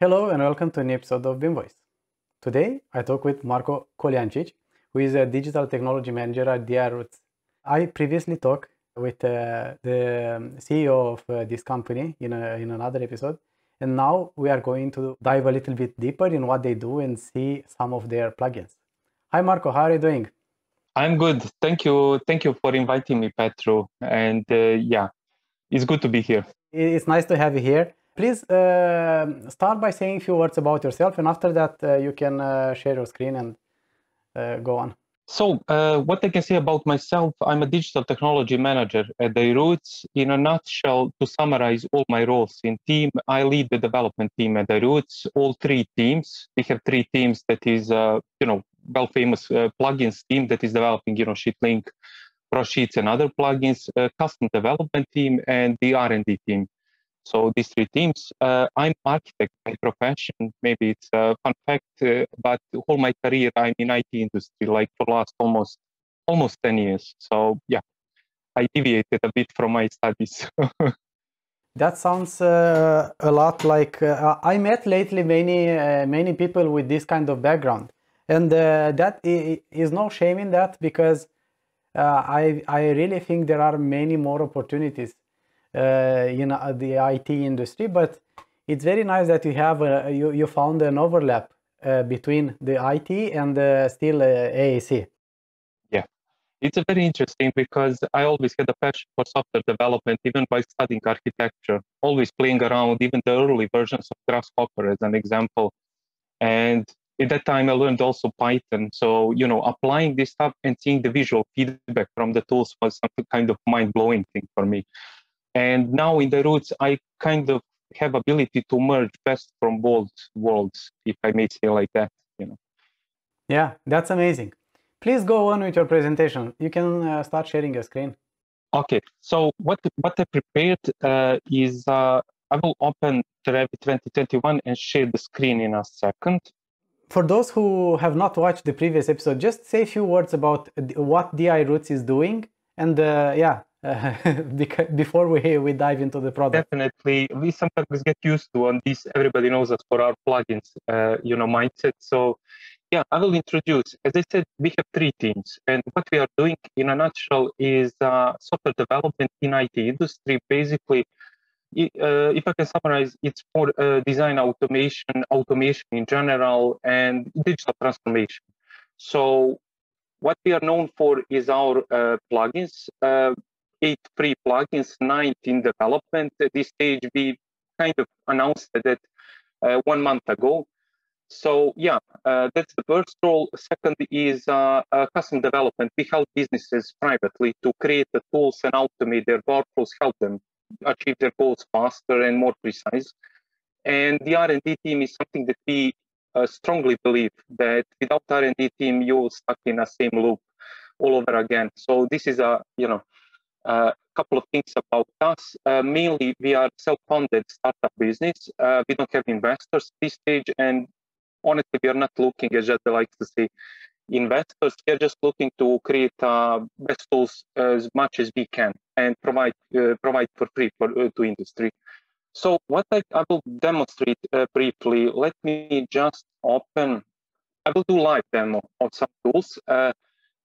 Hello and welcome to a new episode of BIM Voice. Today I talk with Marko Koljancic, who is a digital technology manager at DiRoots. I previously talked with uh, the CEO of uh, this company in, a, in another episode, and now we are going to dive a little bit deeper in what they do and see some of their plugins. Hi Marko, how are you doing? I'm good. Thank you. Thank you for inviting me, Petru. And uh, yeah, it's good to be here. It's nice to have you here. Please uh, start by saying a few words about yourself, and after that, uh, you can uh, share your screen and uh, go on. So, uh, what I can say about myself, I'm a digital technology manager at DiRoots. In a nutshell, to summarize all my roles in team, I lead the development team at DiRoots. All three teams. We have three teams. That is, uh, you know, well famous plugins team that is developing, you know, SheetLink, ProSheets, and other plugins. custom development team and the R&D team. So these three teams. Uh, I'm architect by profession. Maybe it's a fun fact, uh, but all my career I'm in IT industry, like for last almost almost ten years. So yeah, I deviated a bit from my studies. that sounds uh, a lot like uh, I met lately many uh, many people with this kind of background, and uh, that is no shame in that because I I really think there are many more opportunities uh, in uh, the IT industry, but it's very nice that you have a, you, you found an overlap uh, between the IT and still AEC. Yeah, it's very interesting because I always had a passion for software development, even by studying architecture, always playing around even the early versions of Grasshopper as an example. And at that time, I learned also Python. So, you know, applying this stuff and seeing the visual feedback from the tools was some kind of mind blowing thing for me. And now in DiRoots, I kind of have ability to merge best from both worlds, if I may say like that. You know. Yeah, that's amazing. Please go on with your presentation. You can uh, start sharing your screen. Okay, so what what I prepared uh, is uh, I will open Revit 2021 and share the screen in a second. For those who have not watched the previous episode, just say a few words about what DiRoots is doing, and uh, yeah, before we we dive into the product. Definitely. We sometimes get used to on this everybody knows us for our plugins uh, you know mindset. So yeah i will introduce. As i said we have three teams and what we are doing in a nutshell is uh, software development in it industry. Basically uh, if I can summarize, it's for uh, design automation, automation in general, and digital transformation. So, what we are known for is our uh, plugins. Eight free plugins, nine in development. At this stage, we kind of announced that uh, one month ago. So yeah, uh, that's the first role. Second is uh, uh, custom development. We help businesses privately to create the tools and automate their workflows, help them achieve their goals faster and more precise. And the R&D team is something that we uh, strongly believe that without R&D team, you're stuck in the same loop all over again. So this is a you know a couple of things about us. Uh, mainly, we are self-funded startup business. Uh, we don't have investors at this stage, and honestly, we are not looking, as Jade likes to say, investors. We are just looking to create uh, best tools as much as we can and provide uh, provide for free for, uh, to industry. So, what I, I will demonstrate uh, briefly. Let me just open. I will do live demo of some tools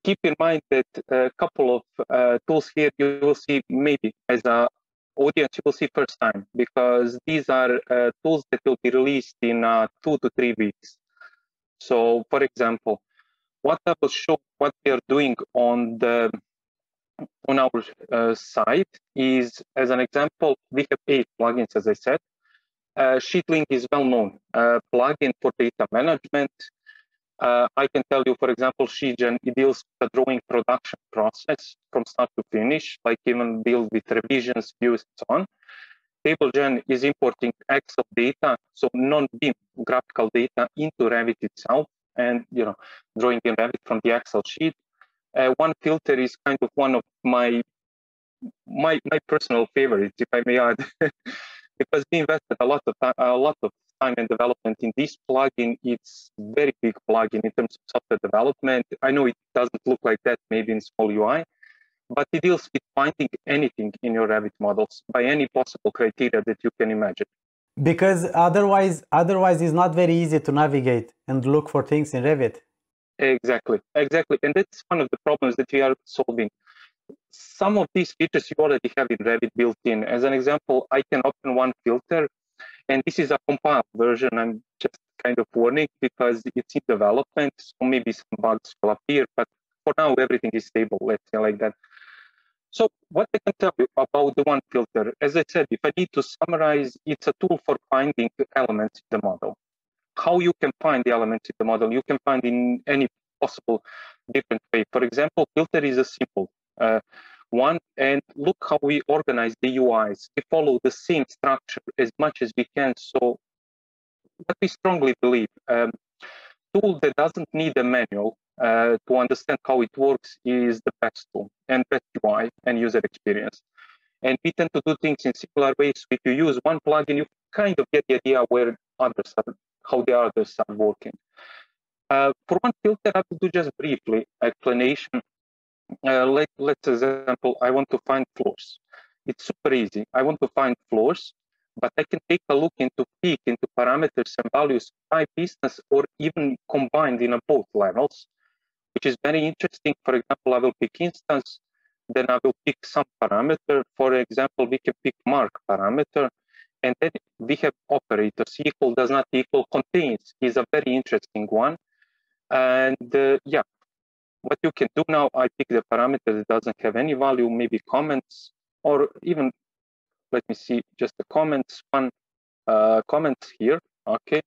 keep in mind that a couple of uh, tools here you will see maybe as a audience you will see first time because these are uh, tools that will be released in uh, two to three weeks. So, for example, what I will show what we are doing on the on our uh, site is, as an example, we have eight plugins, as I said. Uh, SheetLink is well known uh, plugin for data management. Uh, I can tell you, for example, SheetGen, it deals with the drawing production process from start to finish, like even deal with revisions, views, and so on. TableGen is importing Excel data, so non-BIM graphical data into Revit itself, and you know, drawing in Revit from the Excel sheet. Uh, OneFilter is kind of one of my my my personal favorites, if I may add, because we invested a lot of time, a lot of time and development in this plugin. It's very big plugin in terms of software development. I know it doesn't look like that maybe in small UI, but it deals with finding anything in your Revit models by any possible criteria that you can imagine. Because otherwise, otherwise it's not very easy to navigate and look for things in Revit. Exactly, exactly. And that's one of the problems that we are solving. Some of these features you already have in Revit built in. As an example, I can open one filter, and this is a compiled version. I'm just kind of warning because it's in development, so maybe some bugs will appear, but for now, everything is stable, let's say like that. So what I can tell you about the one filter, as I said, if I need to summarize, it's a tool for finding elements in the model. How you can find the elements in the model, you can find in any possible different way. For example, filter is a simple uh, one, and look how we organize the UIs. We follow the same structure as much as we can. So what we strongly believe, um, tool that doesn't need a manual uh, to understand how it works is the best tool and best UI and user experience. And we tend to do things in similar ways. If you use one plugin, you kind of get the idea where others are, how the others are working. Uh, for one filter, I will do just briefly explanation. Uh, let, let's example, I want to find floors. It's super easy. I want to find floors but I can take a look into peek into parameters and values by business or even combined in both levels, which is very interesting. For example, I will pick instance, then I will pick some parameter. For example, we can pick mark parameter, and then we have operators. Equal does not equal contains is a very interesting one. And uh, yeah, what you can do now, I pick the parameter that doesn't have any value, maybe comments, or even let me see just the comments. One uh, comment here. Okay.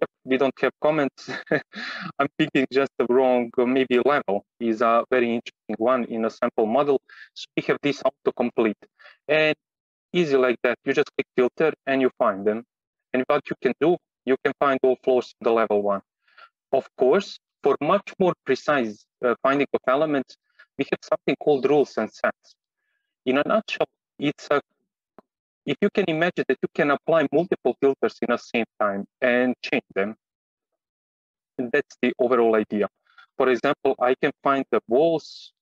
Yep, we don't have comments. I'm picking just the wrong, maybe level is a very interesting one in a sample model. So we have this autocomplete. And easy like that, you just click filter and you find them. And what you can do, you can find all flows in the level one. Of course, for much more precise uh, finding of elements, we have something called rules and sets. In a nutshell, it's a if you can imagine that you can apply multiple filters in the same time and change them, that's the overall idea. For example, I can find the walls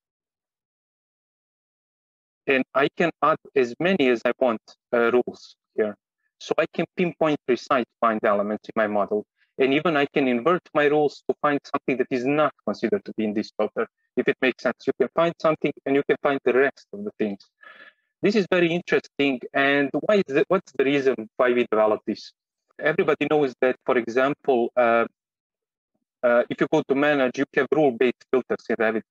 and I can add as many as I want uh, rules here. So I can pinpoint precise find elements in my model. And even I can invert my rules to find something that is not considered to be in this filter. If it makes sense, you can find something and you can find the rest of the things. This is very interesting. And why is it, what's the reason why we developed this? Everybody knows that, for example, uh, uh, if you go to manage, you have rule-based filters in Revit,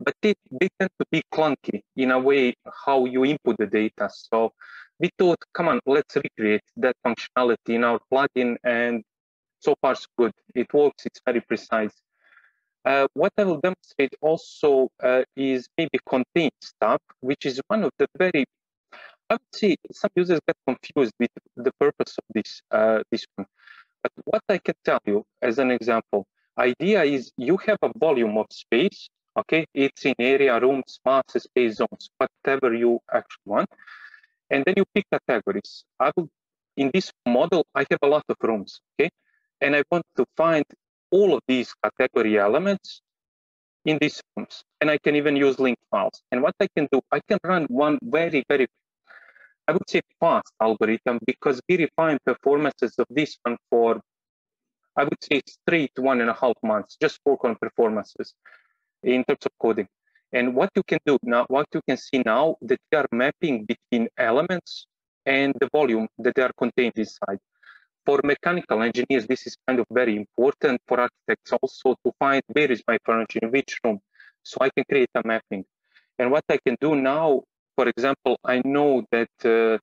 but they, they tend to be clunky in a way how you input the data. So we thought, come on, let's recreate that functionality in our plugin, and so far so good. It works. It's very precise. Uh, what I will demonstrate also uh, is maybe contain stuff, which is one of the very, I would say some users get confused with the purpose of this, uh, this one. But what I can tell you as an example, idea is you have a volume of space, okay? It's in area, rooms, mass, space zones, whatever you actually want. And then you pick categories. I will, in this model, I have a lot of rooms, okay? And I want to find all of these category elements in these forms. And I can even use link files. And what I can do, I can run one very, very, I would say fast algorithm because we refine performances of this one for, I would say straight one and a half months, just work on performances in terms of coding. And what you can do now, what you can see now that we are mapping between elements and the volume that they are contained inside for mechanical engineers, this is kind of very important for architects also to find where is my furniture in which room. So I can create a mapping. And what I can do now, for example, I know that uh,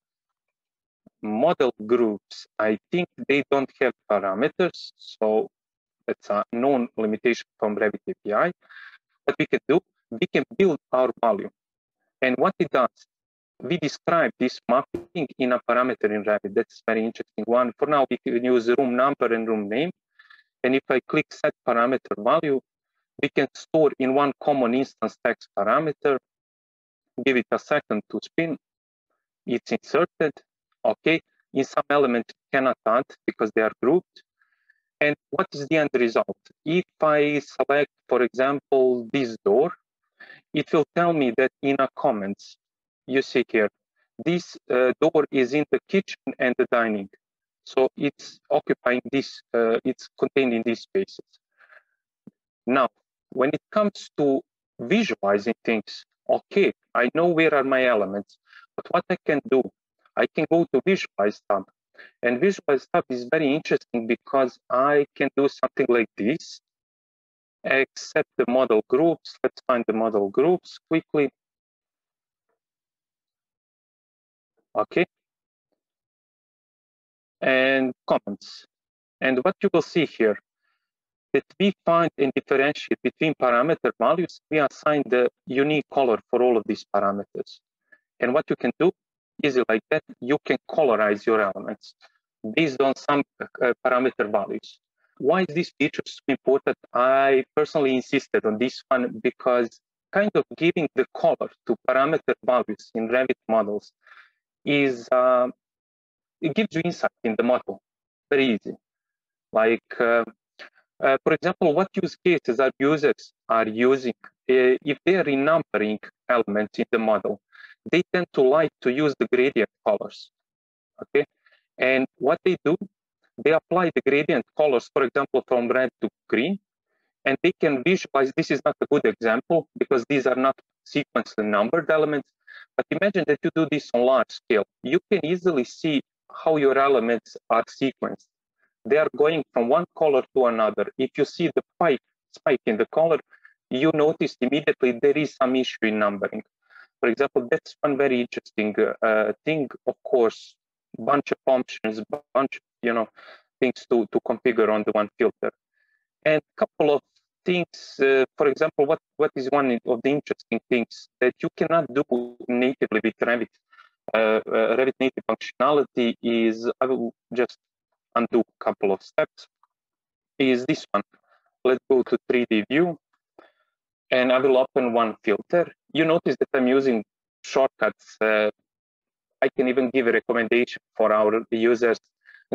model groups, I think they don't have parameters. So that's a known limitation from Revit API. What we can do, we can build our value. And what it does, we describe this mapping in a parameter in Revit. That's very interesting one. For now, we can use room number and room name. And if I click set parameter value, we can store in one common instance text parameter, give it a second to spin. It's inserted. Okay. In some elements, cannot add because they are grouped. And what is the end result? If I select, for example, this door, it will tell me that in a comments, you see here, this uh, door is in the kitchen and the dining. So it's occupying this, uh, it's contained in these spaces. Now, when it comes to visualizing things, okay, I know where are my elements, but what I can do, I can go to visualize tab. And visualize tab is very interesting because I can do something like this, accept the model groups. Let's find the model groups quickly. Okay. And comments. And what you will see here, that we find and differentiate between parameter values, we assign the unique color for all of these parameters. And what you can do, easy like that, you can colorize your elements based on some uh, parameter values. Why is this feature so important? I personally insisted on this one because kind of giving the color to parameter values in Revit models is, uh, it gives you insight in the model, very easy. Like, uh, uh, for example, what use cases our users are using, uh, if they are renumbering elements in the model, they tend to like to use the gradient colors, okay? And what they do, they apply the gradient colors, for example, from red to green, and they can visualize, this is not a good example because these are not sequentially numbered elements, but imagine that you do this on large scale. You can easily see how your elements are sequenced. They are going from one color to another. If you see the spike, spike in the color, you notice immediately there is some issue in numbering. For example, that's one very interesting uh, thing. Of course, bunch of options, bunch, of you know, things to, to configure on the OneFilter. And a couple of things, uh, for example, what, what is one of the interesting things that you cannot do natively with Revit? Uh, uh, Revit native functionality is, I will just undo a couple of steps, is this one. Let's go to 3D view and I will open OneFilter. You notice that I'm using shortcuts uh, I can even give a recommendation for our users.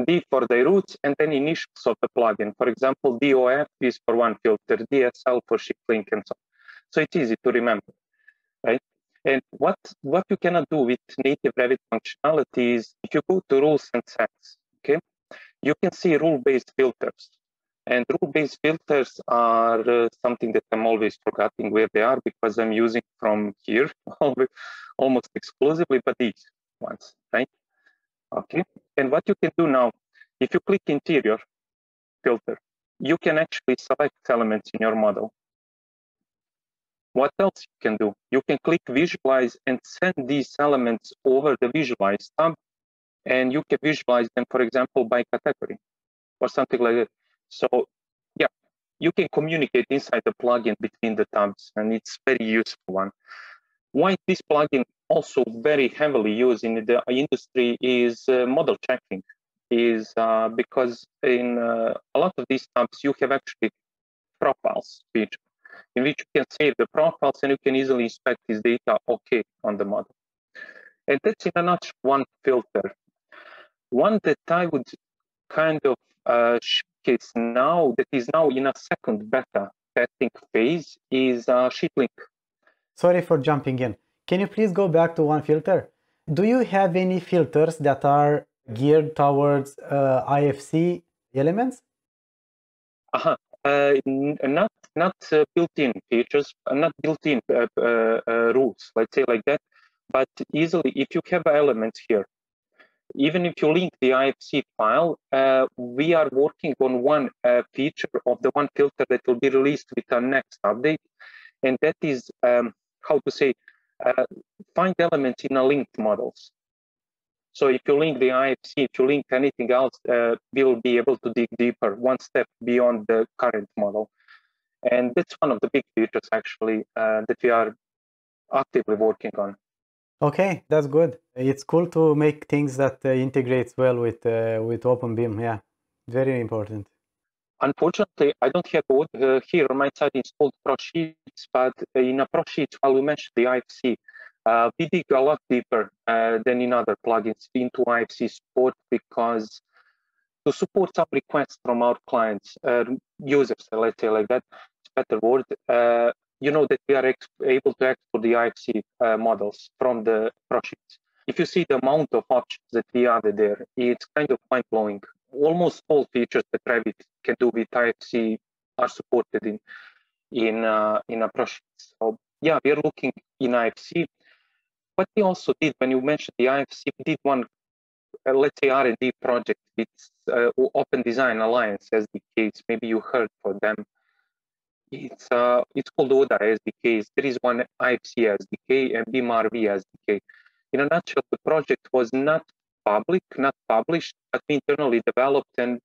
D for the roots and then initials of the plugin. For example, DOF is for OneFilter, DSL for ship link and so on. So it's easy to remember, right? And what, what you cannot do with native Revit functionality is if you go to rules and sets, okay, you can see rule-based filters. And rule-based filters are uh, something that I'm always forgetting where they are because I'm using from here almost exclusively, but these ones, right? Okay, and what you can do now, if you click interior filter, you can actually select elements in your model. What else you can do? You can click visualize and send these elements over the visualize tab, and you can visualize them, for example, by category or something like that. So yeah, you can communicate inside the plugin between the tabs, and it's very useful one. Why this plugin also very heavily used in the industry is uh, model checking is uh, because in uh, a lot of these tabs you have actually profiles feature in which you can save the profiles and you can easily inspect this data okay on the model. And that's in a nutshell one filter. One that I would kind of uh, showcase now that is now in a second beta testing phase is uh, SheetLink. Sorry for jumping in. Can you please go back to OneFilter? Do you have any filters that are geared towards uh, IFC elements? Uh-huh. Uh, not not uh, built-in features, uh, not built-in uh, uh, rules, let's say like that. But easily, if you have elements here, even if you link the IFC file, we are working on one feature of the OneFilter that will be released with our next update, and that is um, how to say uh, find elements in a linked models. So if you link the IFC, if you link anything else, uh, we will be able to dig deeper, one step beyond the current model. And that's one of the big features actually uh, that we are actively working on. Okay, that's good. It's cool to make things that uh, integrates well with uh, with OpenBIM. Yeah, very important. Unfortunately, I don't have uh, here on my side installed ProSheets, but in a ProSheets, while we mentioned the IFC, uh, we dig a lot deeper uh, than in other plugins into IFC support because to support some requests from our clients, uh, users, let's say like that, it's better word, uh, you know that we are able to export the IFC uh, models from the ProSheets. if you see the amount of options that we added there, it's kind of mind blowing. Almost all features that Revit can do with IFC are supported in in uh, in a project. So yeah, we are looking in IFC. What we also did when you mentioned the IFC, we did one, uh, let's say R&D project with uh, Open Design Alliance SDKs. Maybe you heard for them. It's uh, it's called ODA SDKs. There is one IFC SDK and BIM-RV SDK. In a nutshell, the project was not public, not published, but we internally developed and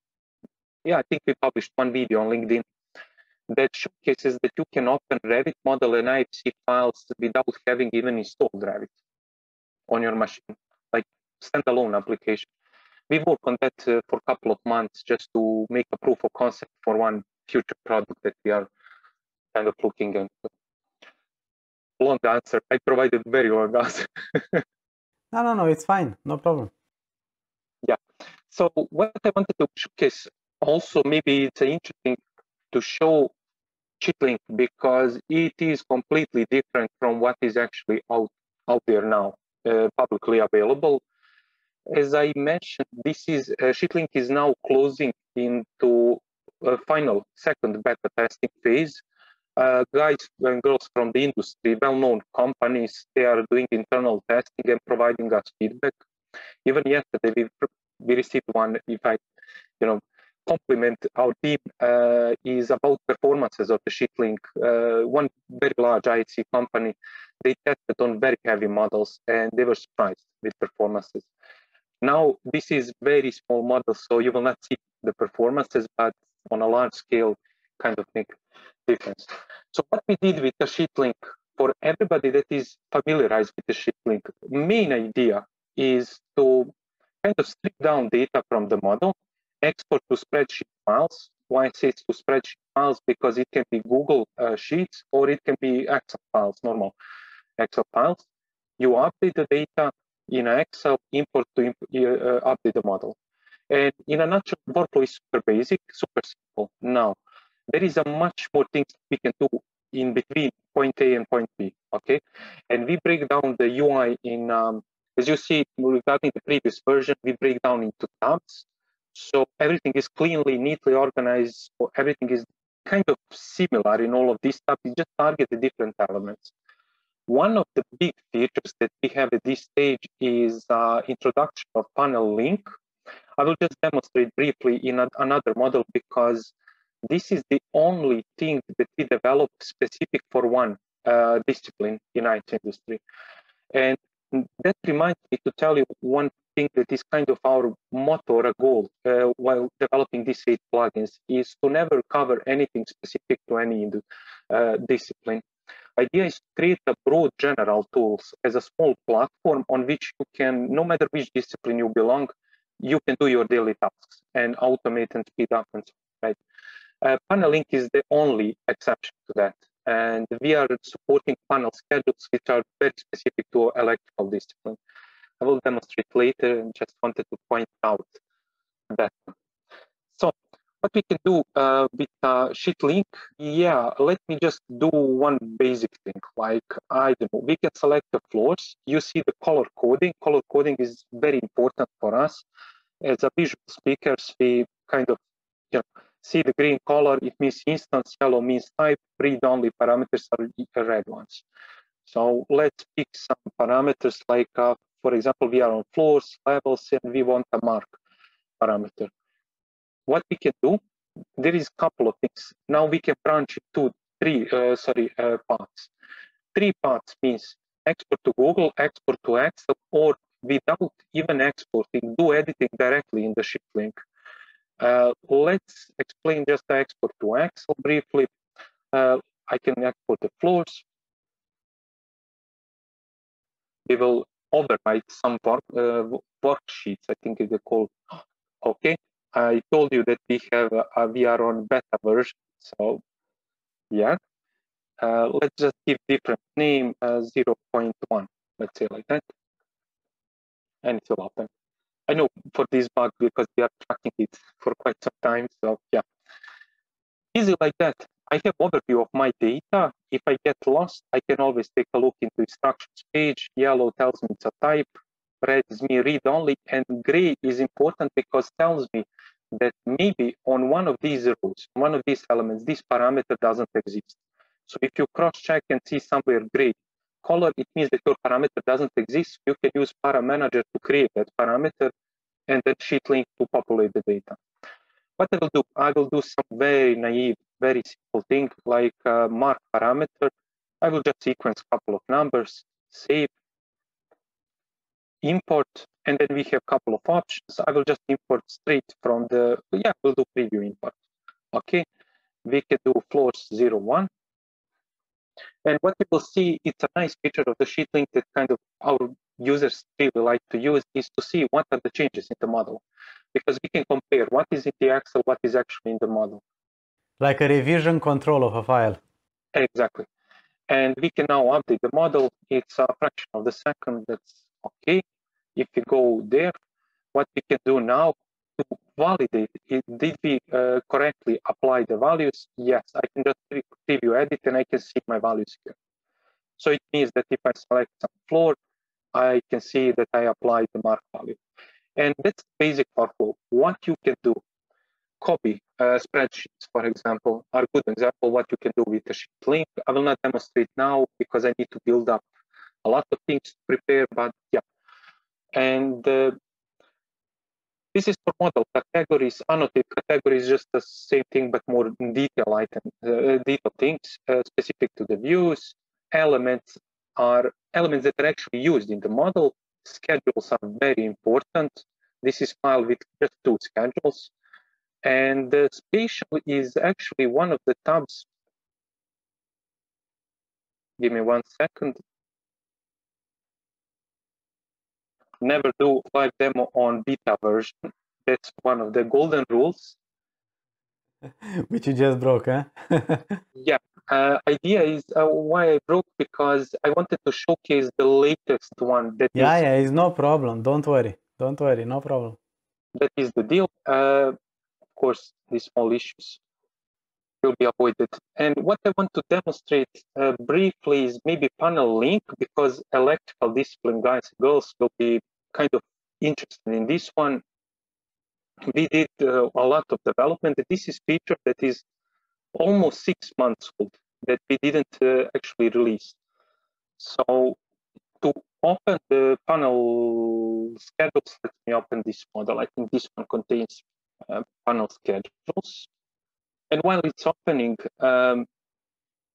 yeah, I think we published one video on LinkedIn that showcases that you can open Revit model and IFC files without having even installed Revit on your machine, like standalone application. We work on that uh, for a couple of months just to make a proof of concept for one future product that we are kind of looking at. Long answer. I provided very long answer. no, no, no, it's fine. No problem. So what I wanted to showcase also maybe it's interesting to show SheetLink because it is completely different from what is actually out, out there now, uh, publicly available. As I mentioned, this is uh, SheetLink is now closing into a final second beta testing phase. Uh, guys and girls from the industry, well-known companies, they are doing internal testing and providing us feedback. Even yesterday, we, we received one, if I, you know, compliment our team uh, is about performances of the SheetLink. Uh, one very large IFC company, they tested on very heavy models and they were surprised with performances. Now, this is very small model, so you will not see the performances, but on a large scale, kind of make difference. So what we did with the SheetLink, for everybody that is familiarized with the SheetLink, main idea is to kind of strip down data from the model export to spreadsheet files. Why it's to spreadsheet files? Because it can be Google uh, Sheets or it can be Excel files, normal Excel files. You update the data in Excel, import to imp uh, update the model. And in a nutshell, workflow is super basic, super simple. Now, there is a much more things we can do in between point A and point B, okay? And we break down the UI in, um, as you see regarding the previous version, we break down into tabs. So everything is cleanly, neatly organized. or everything is kind of similar in all of these stuff. You just target the different elements. One of the big features that we have at this stage is uh, introduction of PanelLink. I will just demonstrate briefly in a, another model because this is the only thing that we developed specific for one uh, discipline in IT industry. And that reminds me to tell you one thing that is kind of our motto or a goal uh, while developing these eight plugins is to never cover anything specific to any uh, discipline. Idea is to create a broad general tools as a small platform on which you can, no matter which discipline you belong, you can do your daily tasks and automate and speed up and so on, right. Uh, PanelLink is the only exception to that. And we are supporting panel schedules which are very specific to electrical discipline. I will demonstrate later and just wanted to point out that. So what we can do uh, with uh, SheetLink, yeah, let me just do one basic thing. Like, I don't know, we can select the floors. You see the color coding. Color coding is very important for us. As a visual speakers, we kind of, you know, see the green color, it means instance, yellow means type, read-only parameters are red ones. So let's pick some parameters like uh, for example, we are on floors, levels, and we want a mark parameter. What we can do, there is a couple of things. Now we can branch it to three, uh, sorry, uh, paths. Three paths means export to Google, export to Excel, or without even exporting, do editing directly in the SheetLink. Uh, let's explain just the export to Excel briefly. Uh, I can export the floors. We will overwrite some work, uh, worksheets. I think it's called. Okay, I told you that we have uh, we are on beta version. So yeah, uh, let's just give different name uh, 0.1. Let's say like that, and it will open. I know for this bug because we are tracking it for quite some time. So yeah, easy like that. I have overview of my data. If I get lost, I can always take a look into instructions page. Yellow tells me it's a type. red is me read only, and gray is important because tells me that maybe on one of these rows, one of these elements, this parameter doesn't exist. So if you cross check and see somewhere gray color, it means that your parameter doesn't exist. You can use ParaManager to create that parameter and then SheetLink to populate the data. What I will do, I will do some very naive, very simple thing like uh, mark parameter. I will just sequence a couple of numbers, save, import, and then we have a couple of options. I will just import straight from the, yeah, we'll do preview import. Okay, we can do floors 0, 1. And what you will see, it's a nice feature of the SheetLink that kind of our users really like to use is to see what are the changes in the model. Because we can compare what is in the Excel, what is actually in the model. Like a revision control of a file. Exactly. And we can now update the model. It's a fraction of the second. That's okay. If you go there, what we can do now validate it, did we uh, correctly apply the values? Yes, I can just preview edit and I can see my values here. So it means that if I select some floor, I can see that I applied the mark value. And that's basic workflow. What you can do, copy uh, spreadsheets, for example, are good example what you can do with the sheet link. I will not demonstrate now because I need to build up a lot of things to prepare, but yeah. And uh, this is for model categories. Annotate categories, just the same thing, but more detail item, uh, detail things uh, specific to the views. Elements are elements that are actually used in the model. Schedules are very important. This is file with just two schedules. And the spatial is actually one of the tabs. Give me one second. Never do live demo on beta version. That's one of the golden rules. Which you just broke, huh? yeah, uh, idea is uh, why I broke because I wanted to showcase the latest one. That yeah, is, yeah, it's no problem. Don't worry. Don't worry. No problem. That is the deal. Uh, of course, these small issues will be avoided. And what I want to demonstrate uh, briefly is maybe PanelLink because electrical discipline guys and girls will be kind of interested in this one. We did uh, a lot of development. This is feature that is almost six months old that we didn't uh, actually release. So to open the panel schedules, let me open this model. I think this one contains uh, panel schedules. And while it's opening, um,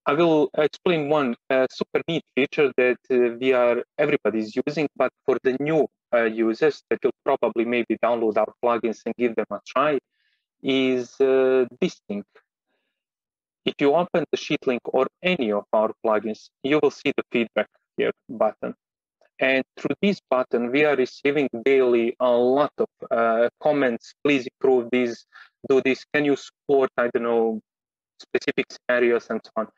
I will explain one uh, super neat feature that uh, we are everybody's using, but for the new uh, users that will probably maybe download our plugins and give them a try, is uh, this thing. If you open the SheetLink or any of our plugins, you will see the feedback here button. And through this button, we are receiving daily a lot of uh, comments. Please improve this, do this. Can you support, I don't know, specific scenarios and so on.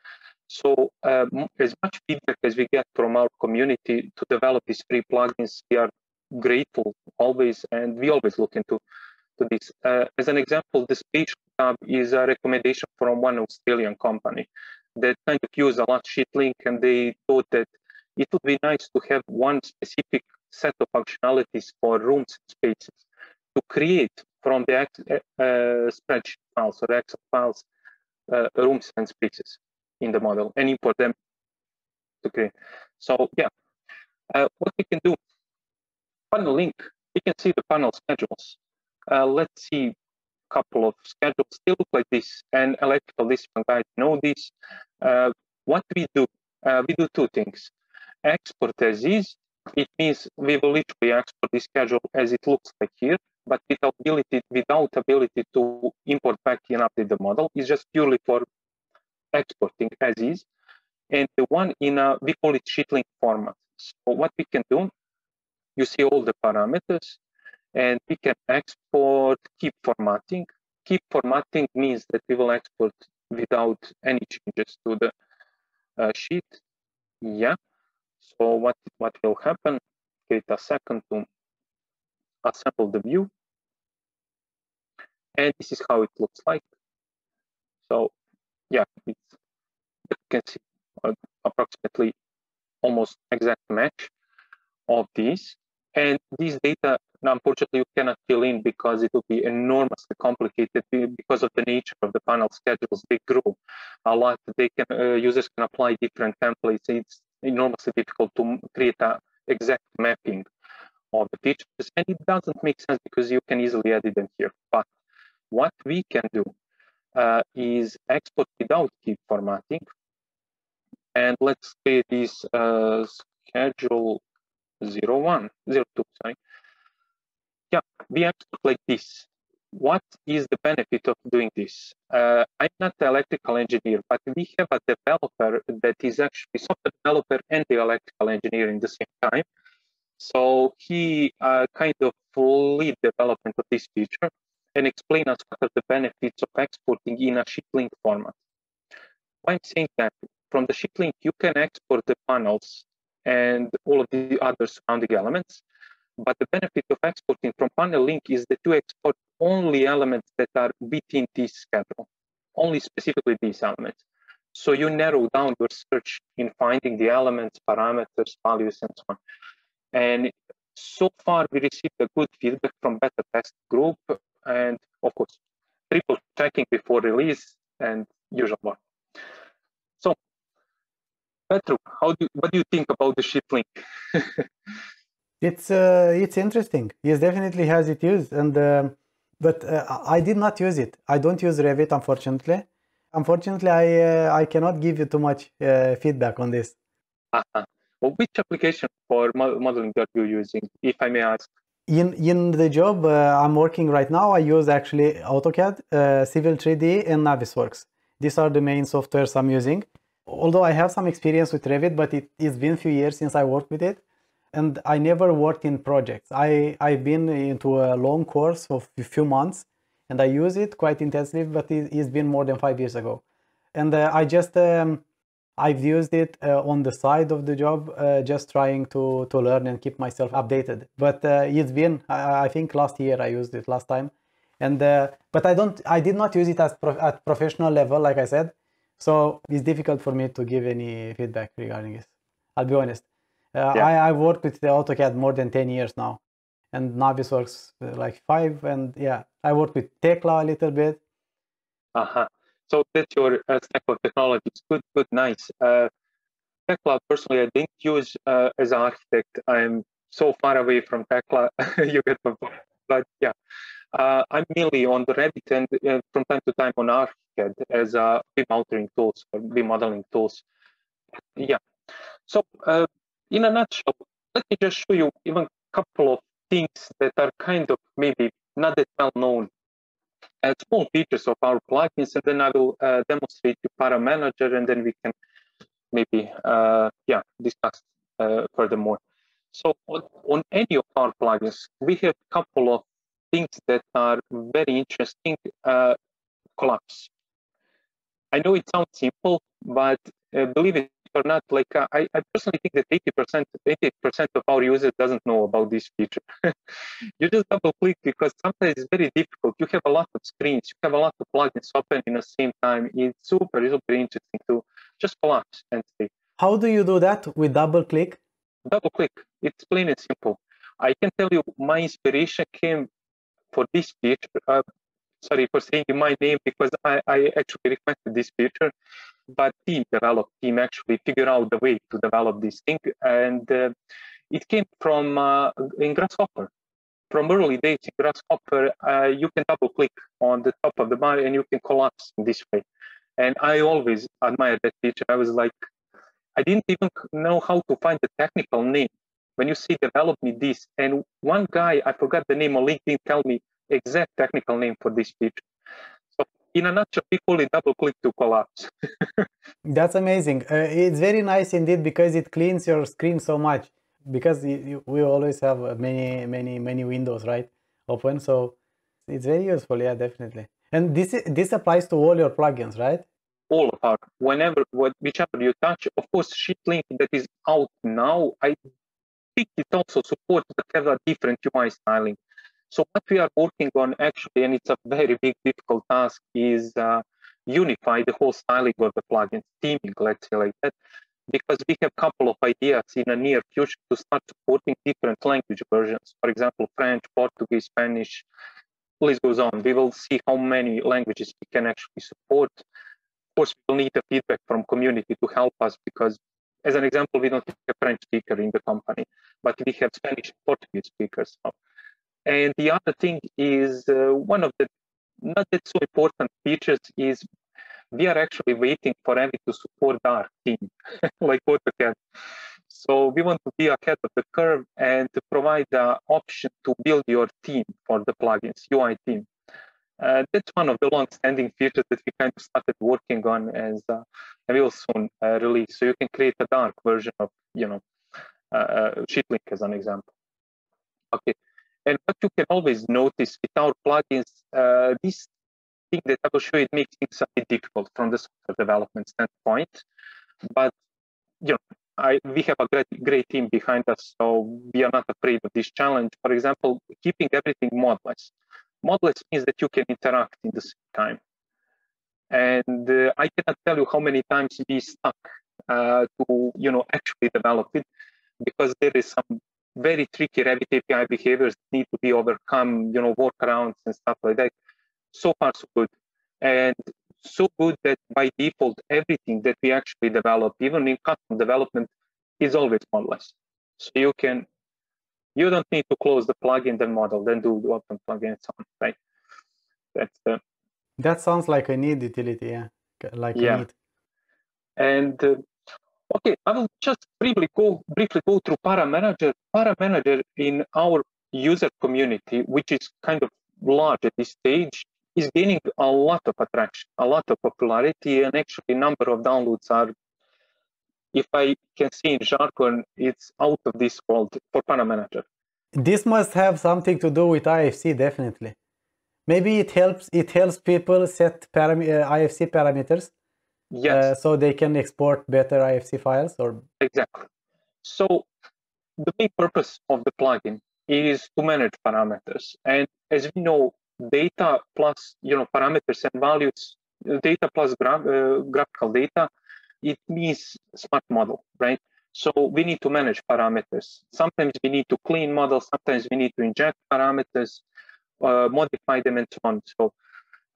So um, as much feedback as we get from our community to develop these free plugins, we are grateful always, and we always look into to this. Uh, as an example, the speech tab is a recommendation from one Australian company that kind of use a lot SheetLink, and they thought that it would be nice to have one specific set of functionalities for rooms and spaces to create from the uh, uh, spreadsheet files or Excel files uh, rooms and spaces in the model and import them to create. So yeah, uh, what we can do, PanelLink, we can see the panel schedules. Uh, let's see a couple of schedules. They look like this, and electrical discipline guide know this. Uh, what we do, uh, we do two things. Export as is, it means we will literally export the schedule as it looks like here, but without ability, without ability to import back and update the model. It's just purely for exporting as is. And the one in a, we call it SheetLink format. So what we can do, you see all the parameters, and we can export keep formatting. Keep formatting means that we will export without any changes to the uh, sheet. Yeah. So what, what will happen? Wait a second to assemble the view. And this is how it looks like. So yeah, it's, you can see uh, approximately almost exact match of these. And these data, unfortunately, you cannot fill in because it will be enormously complicated because of the nature of the panel schedules. They grow a lot. They can uh, users can apply different templates. It's enormously difficult to create an exact mapping of the features, and it doesn't make sense because you can easily edit them here. But what we can do uh, is export without keep formatting. And let's create this uh, schedule 01, 02, sorry. Yeah, we export like this. What is the benefit of doing this? Uh, I'm not an electrical engineer, but we have a developer that is actually software developer and the electrical engineer in the same time. So he uh, kind of lead development of this feature and explain us what are the benefits of exporting in a link format. I'm saying that from the link, you can export the panels and all of the other surrounding elements. But the benefit of exporting from PanelLink is that you export only elements that are within this schedule, only specifically these elements. So you narrow down your search in finding the elements, parameters, values, and so on. And so far, we received a good feedback from beta test group, and of course, triple checking before release and usual one. Petru, how do you, what do you think about the SheetLink? it's uh, it's interesting. Yes, definitely has it used, and uh, but uh, I did not use it. I don't use Revit, unfortunately. Unfortunately, I uh, I cannot give you too much uh, feedback on this. -huh. Well, which application for modeling are you using, if I may ask? In in the job uh, I'm working right now, I use actually AutoCAD, uh, Civil 3D, and Navisworks. These are the main softwares I'm using. Although I have some experience with Revit, but it, it's been a few years since I worked with it, and I never worked in projects. I I've been into a long course of a few months, and I use it quite intensively, but it, has been more than five years ago, and uh, I just um, I've used it uh, on the side of the job, uh, just trying to, to learn and keep myself updated. But uh, it's been, I, I, think last year I used it last time. And, uh, but I don't, I did not use it as at professional level, like I said. So it's difficult for me to give any feedback regarding this. I'll be honest. Uh, yeah. I, I've worked with the AutoCAD more than 10 years now and Navisworks uh, like five. And yeah, I worked with Tekla a little bit. Uh-huh. So that's your uh, stack of technologies. Good, good, nice. Uh, Tekla, personally, I didn't use uh, as an architect. I'm so far away from Tekla, you get my point. But yeah, uh, I'm mainly on the Revit and uh, from time to time on ArchiCAD as a BIM authoring tools or BIM modeling tools. Yeah. So uh, in a nutshell, let me just show you even a couple of things that are kind of maybe not that well known uh, small features of our plugins, and then I will uh, demonstrate you ParaManager, and then we can maybe uh, yeah discuss uh, furthermore. So on, on, any of our plugins, we have a couple of things that are very interesting. Uh, collapse. I know it sounds simple, but uh, believe it or not, like uh, I, I personally think that 80%, 80% of our users doesn't know about this feature. you just double click because sometimes it's very difficult. You have a lot of screens, you have a lot of plugins open in the same time. It's super, super interesting to just collapse and see. How do you do that with double click? Double click. It's plain and simple. I can tell you my inspiration came for this feature. Uh, sorry for saying my name because I, I actually requested this feature but team developed, team actually figured out the way to develop this thing. And uh, it came from uh, in Grasshopper. From early days in Grasshopper, uh, you can double click on the top of the bar and you can collapse in this way. And I always admired that feature. I was like, I didn't even know how to find the technical name. When you see develop me this, and one guy, I forgot the name on LinkedIn, tell me exact technical name for this feature So in a nutshell, people double click to collapse. That's amazing. Uh, it's very nice indeed because it cleans your screen so much. Because you, you, we always have uh, many, many, many windows, right, open. So it's very useful. Yeah, definitely. And this this applies to all your plugins, right? All of our whenever whichever you touch. Of course, SheetLink that is out now. I think it also supports the have a different UI styling. So what we are working on actually, and it's a very big, difficult task, is uh, unify the whole styling of the plugin, theming, let's say like that. because we have a couple of ideas in the near future to start supporting different language versions. For example, French, Portuguese, Spanish, list goes on. We will see how many languages we can actually support. Of course, we'll need the feedback from community to help us because, as an example, we don't have a French speaker in the company, but we have Spanish Portuguese speakers. And the other thing is uh, one of the not that so important features is we are actually waiting for Envy to support our team, like AutoCAD. So we want to be ahead of the curve and to provide the option to build your team for the plugins, UI team. Uh, that's one of the long-standing features that we kind of started working on as uh, we will soon uh, release. So you can create a dark version of, you know, uh, uh SheetLink as an example. Okay, and what you can always notice with our plugins, uh, this thing that I will show you, it makes things a bit difficult from the software development standpoint. But you know, I, we have a great, great team behind us, so we are not afraid of this challenge. For example, keeping everything modeless. Modeless means that you can interact in the same time. And uh, I cannot tell you how many times we stuck uh, to, you know, actually develop it because there is some very tricky Revit API behaviors need to be overcome, you know, workarounds and stuff like that. So far, so good. And so good that by default, everything that we actually develop, even in custom development, is always modeless. So you can, you don't need to close the plugin, then model, then do the open plugin and so on, right? That's the. That sounds like a need utility, yeah. Like yeah. need. And uh, okay, I will just briefly go briefly go through ParaManager. ParaManager in our user community, which is kind of large at this stage, is gaining a lot of attraction, a lot of popularity, and actually number of downloads are, if I can see in jargon, it's out of this world for ParaManager. This must have something to do with IFC, definitely. Maybe it helps. It helps people set param- uh, IFC parameters, yes, uh, so they can export better IFC files. Or exactly. So the main purpose of the plugin is to manage parameters, and as we know, data plus you know parameters and values, data plus gra- uh, graphical data, it means smart model, right? So we need to manage parameters. Sometimes we need to clean models. Sometimes we need to inject parameters, uh, modify them, and so on. So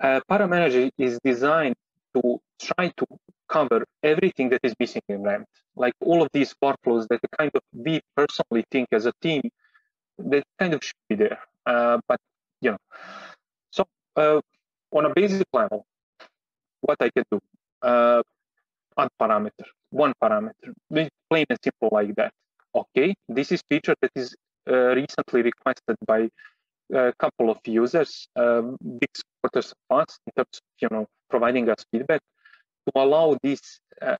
uh, ParaManager is designed to try to cover everything that is missing in Revit, like all of these workflows that kind of we personally think as a team that kind of should be there. Uh, but you know, uh, on a basic level, what I can do, uh, add parameter, one parameter, plain and simple like that. Okay, this is feature that is uh, recently requested by a couple of users, uh, big supporters of us in terms of you know providing us feedback to allow this uh,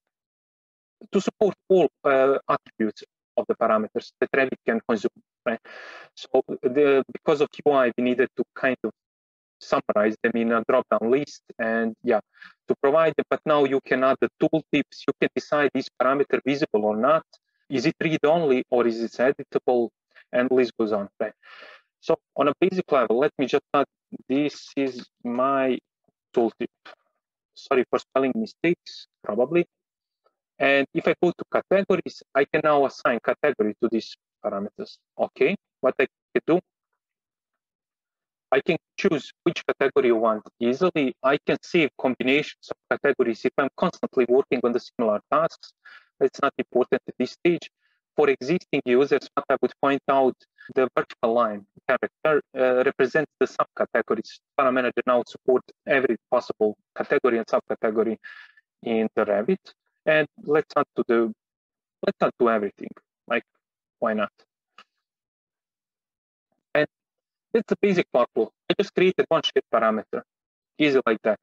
to support all uh, attributes of the parameters that Revit can consume. Right? So the, because of UI, we needed to kind of summarize them in a drop-down list and yeah, to provide them. But now you can add the tooltips. You can decide is parameter visible or not. Is it read-only or is it editable? And list goes on. Right. So on a basic level, let me just add. This is my tooltip. Sorry for spelling mistakes, probably. And if I go to categories, I can now assign category to these parameters. Okay, what I can do, I can choose which category you want easily. I can save combinations of categories if I'm constantly working on the similar tasks. It's not important at this stage. For existing users, what I would point out, the vertical line character uh, represents the subcategories. ParaManager now supports every possible category and subcategory in the Revit. And let's not do the let's not do everything. Like, why not? It's a basic workflow. I just created one shared parameter, easy like that.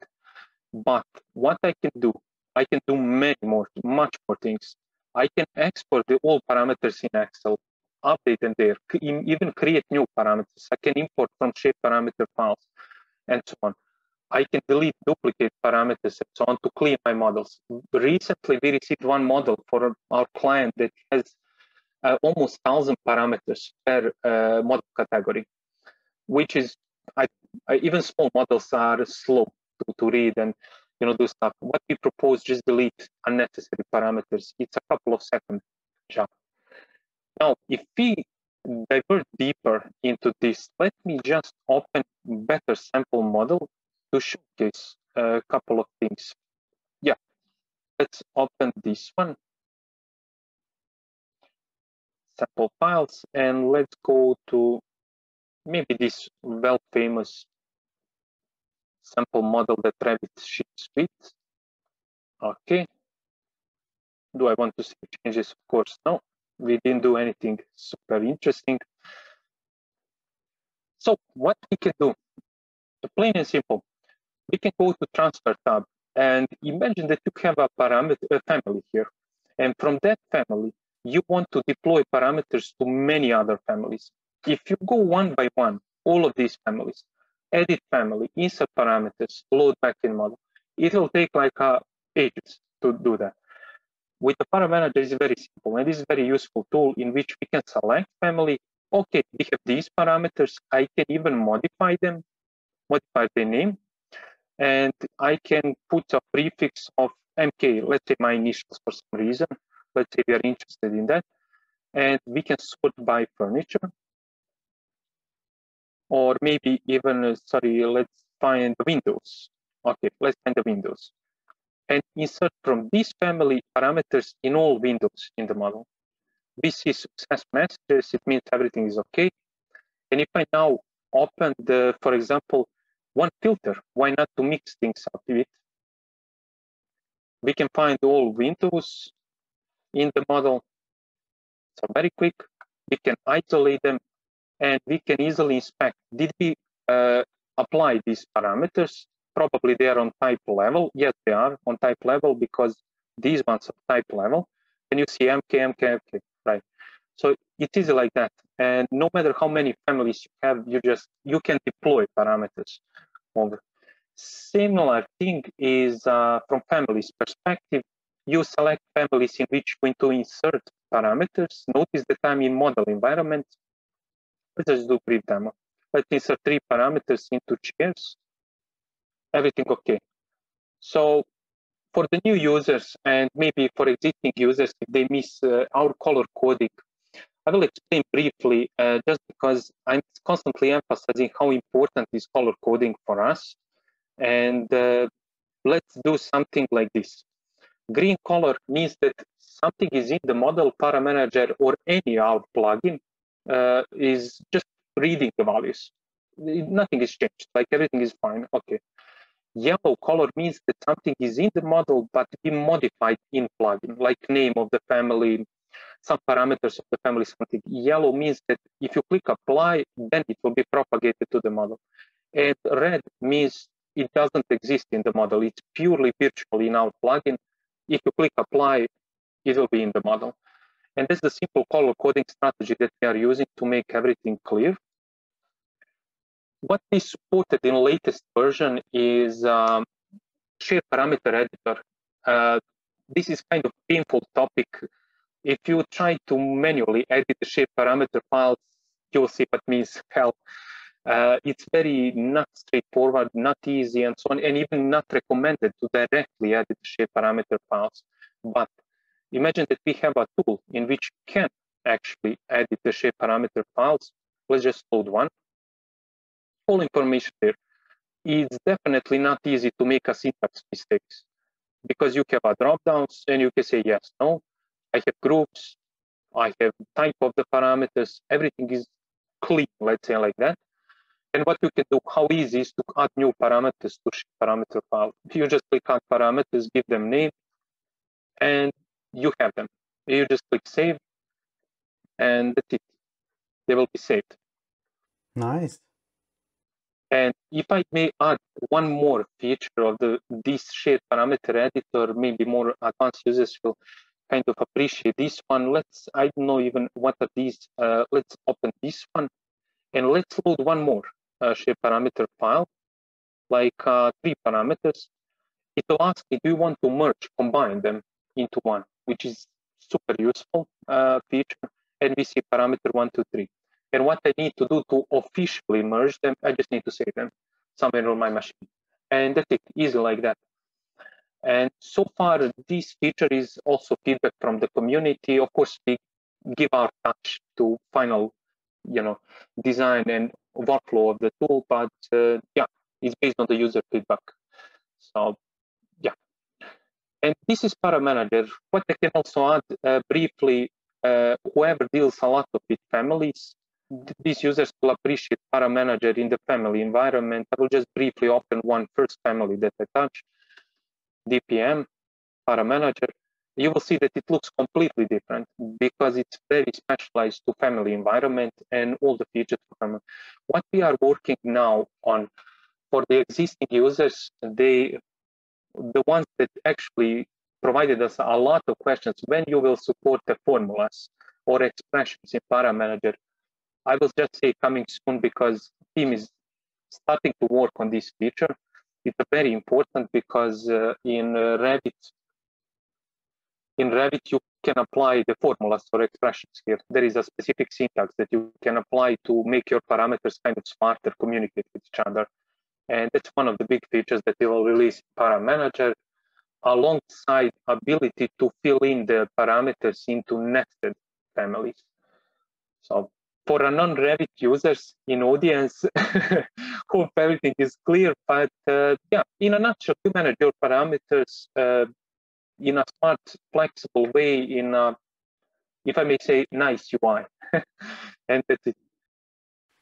But what I can do, I can do many more, much more things. I can export the old parameters in Excel, update them there, even create new parameters. I can import from shared parameter files and so on. I can delete duplicate parameters and so on to clean my models. Recently, we received one model for our client that has uh, almost 1,000 parameters per uh, model category which is I, I, even small models are slow to, to read and you know, do stuff. What we propose, just delete unnecessary parameters. It's a couple of seconds job. Now, if we divert deeper into this, let me just open better sample model to showcase a couple of things. Yeah, let's open this one. Sample files, and let's go to maybe this well famous sample model that Revit ships with. Okay. Do I want to see changes? Of course, no. We didn't do anything super interesting. So what we can do, plain and simple, we can go to transfer tab and imagine that you have a parameter a family here. And from that family, you want to deploy parameters to many other families. If you go one by one, all of these families, edit family, insert parameters, load backend model, it will take like uh, ages to do that. With the ParaManager, it's very simple and it's a very useful tool in which we can select family. Okay, we have these parameters. I can even modify them, modify the name, and I can put a prefix of MK, let's say my initials for some reason. Let's say we are interested in that. And we can sort by furniture. Or maybe even, uh, sorry, let's find the windows. Okay, let's find the windows. And insert from this family parameters in all windows in the model. We see success messages, it means everything is okay. And if I now open the, for example, one filter, why not to mix things up with? It? We can find all windows in the model. So very quick, we can isolate them and we can easily inspect. Did we uh, apply these parameters? Probably they are on type level. Yes, they are on type level because these ones are type level. And you see MK, MK, MK, right? So it is like that. And no matter how many families you have, you just, you can deploy parameters over. Similar thing is uh, from families perspective, you select families in which you want to insert parameters. Notice that I'm in model environment. Just do brief demo. Let's insert three parameters into chairs. Everything okay. So for the new users and maybe for existing users, if they miss uh, our color coding, I will explain briefly uh, just because I'm constantly emphasizing how important is color coding for us. And uh, let's do something like this. Green color means that something is in the model ParaManager or any our plugin uh, is just reading the values. Nothing is changed, like everything is fine. Okay. Yellow color means that something is in the model but be modified in plugin, like name of the family, some parameters of the family something. Yellow means that if you click apply, then it will be propagated to the model. And red means it doesn't exist in the model. It's purely virtual in our plugin. If you click apply, it will be in the model. And that's the simple color coding strategy that we are using to make everything clear. What is supported in latest version is um, shared parameter editor. Uh, this is kind of painful topic. If you try to manually edit the shared parameter files, you'll see what means help. Uh, it's very not straightforward, not easy, and so on, and even not recommended to directly edit the shared parameter files. But imagine that we have a tool in which you can actually edit the shared parameter files. Let's just load one. All information there. It's definitely not easy to make a syntax mistakes because you have a drop downs and you can say yes, no. I have groups, I have type of the parameters, everything is clean, let's say like that. And what you can do, how easy is to add new parameters to parameter file. You just click on parameters, give them name, and you have them. You just click save, and that's it. They will be saved. Nice. And if I may add one more feature of the this shared parameter editor, maybe more advanced users will kind of appreciate this one. Let's, I don't know even what are these. Uh, let's open this one and let's load one more uh, shared parameter file, like uh, three parameters. It will ask me, do you want to merge, combine them into one, which is super useful uh, feature. And we see parameter one, two, three. And what I need to do to officially merge them, I just need to save them somewhere on my machine. And that's it, easy like that. And so far, this feature is also feedback from the community. Of course, we give our touch to final, you know, design and workflow of the tool, but uh, yeah, it's based on the user feedback. So and this is ParaManager. What I can also add uh, briefly, uh, whoever deals a lot with families, these users will appreciate ParaManager in the family environment. I will just briefly open one first family that I touch, DPM, ParaManager. You will see that it looks completely different because it's very specialized to family environment and all the features. What we are working now on for the existing users, they the ones that actually provided us a lot of questions when you will support the formulas or expressions in ParaManager I will just say coming soon because team is starting to work on this feature. It's very important because uh, in uh, Revit, in Revit you can apply the formulas or expressions here. There is a specific syntax that you can apply to make your parameters kind of smarter, communicate with each other. And that's one of the big features that we will release in ParaManager alongside ability to fill in the parameters into nested families. So for a non-Revit users in audience, hope everything is clear. But uh, yeah, in a nutshell, you manage your parameters uh, in a smart, flexible way, in a, if I may say, nice UI. and that's it.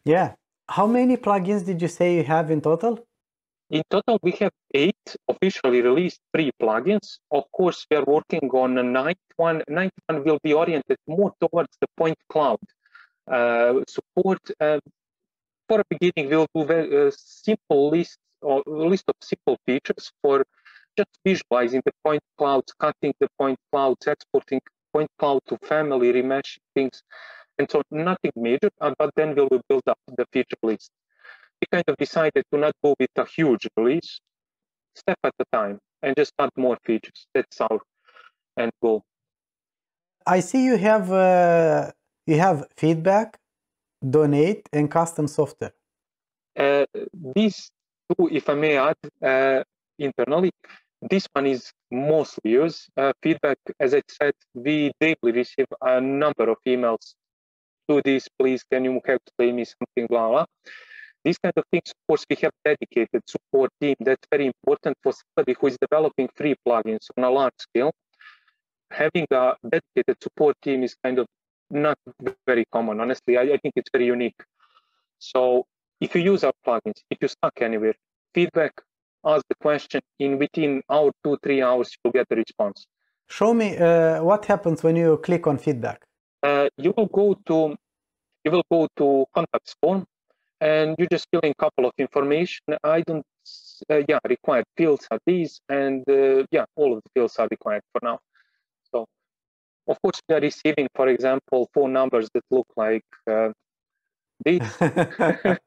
Yeah. How many plugins did you say you have in total? In total, we have eight officially released free plugins. Of course, we are working on a ninth one. Ninth one will be oriented more towards the point cloud uh, support. Um, for a beginning, we'll do a uh, simple list or list of simple features for just visualizing the point clouds, cutting the point clouds, exporting point cloud to family, remeshing things, and so nothing major. Uh, but then we will build up the feature list. We kind of decided to not go with a huge release, step at a time, and just add more features. That's our end goal. I see you have uh, you have feedback, donate, and custom software. Uh, these two, if I may add, uh, internally, this one is mostly used. Uh, feedback, as I said, we daily receive a number of emails. Do this, please. Can you help to me something? Blah blah. These kind of things, of course, we have dedicated support team. That's very important for somebody who is developing free plugins on a large scale. Having a dedicated support team is kind of not very common. Honestly, I, I think it's very unique. So if you use our plugins, if you're stuck anywhere, feedback, ask the question. In within hour, two, three hours, you'll get the response. Show me uh, what happens when you click on feedback. Uh, you will go to you will go to contacts form, and you just fill in a couple of information. I don't, uh, yeah, required fields are these, and uh, yeah, all of the fields are required for now. So, of course, we are receiving, for example, phone numbers that look like uh, this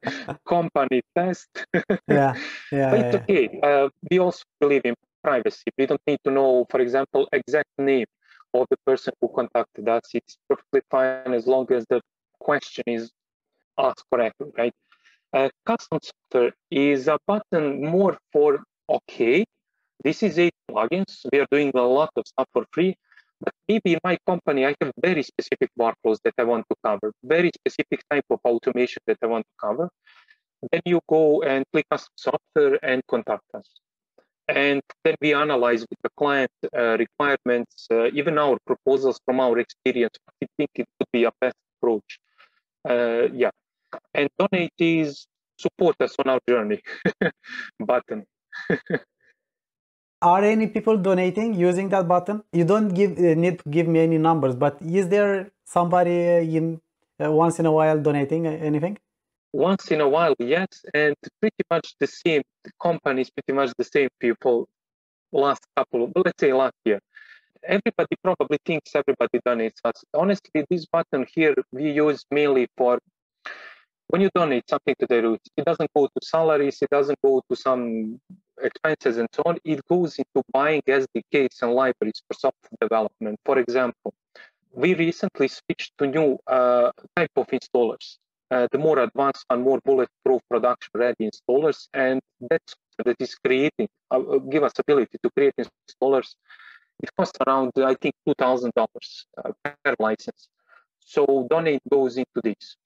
company test. yeah, yeah. but it's yeah. okay. Uh, we also believe in privacy. We don't need to know, for example, exact name of the person who contacted us. It's perfectly fine as long as the question is asked correctly, right? Uh, custom software is a button more for okay. This is eight plugins. We are doing a lot of stuff for free. But maybe in my company, I have very specific workflows that I want to cover, very specific type of automation that I want to cover. Then you go and click on software and contact us. And then we analyze with the client uh, requirements, uh, even our proposals from our experience. We think it could be a best approach. Uh, yeah. And donate is support us on our journey button. are any people donating using that button? You don't give uh, need to give me any numbers, but is there somebody in uh, once in a while donating uh, anything? Once in a while, yes, and pretty much the same the companies, pretty much the same people. Last couple, of, let's say last year, everybody probably thinks everybody donates us. Honestly, this button here we use mainly for when you donate something to DiRoots, it doesn't go to salaries, it doesn't go to some expenses and so on. It goes into buying SDKs and libraries for software development. For example, we recently switched to new uh, type of installers. Uh, the more advanced and more bulletproof production ready installers. And that's that is creating, uh, uh, give us ability to create installers. It costs around, I think, $2,000 uh, per license. So donate goes into this.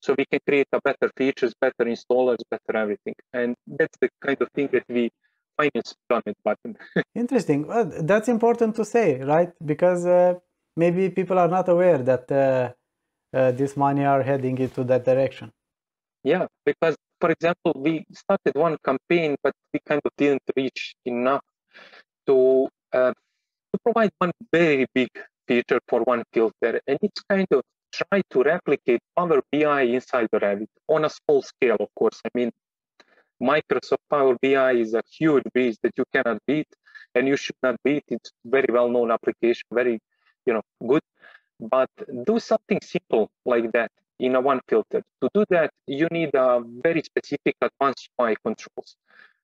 So we can create a better features, better installers, better everything. And that's the kind of thing that we finance donate button. Interesting. Well, that's important to say, right? Because uh, maybe people are not aware that uh, uh, this money are heading into that direction. Yeah, because for example, we started one campaign, but we kind of didn't reach enough to uh, to provide one very big feature for one filter, and it's kind of try to replicate Power BI inside the Revit on a small scale, of course. I mean, Microsoft Power BI is a huge beast that you cannot beat, and you should not beat. It's very well-known application, very, you know, good. But do something simple like that in a OneFilter. To do that, you need a very specific advanced UI controls.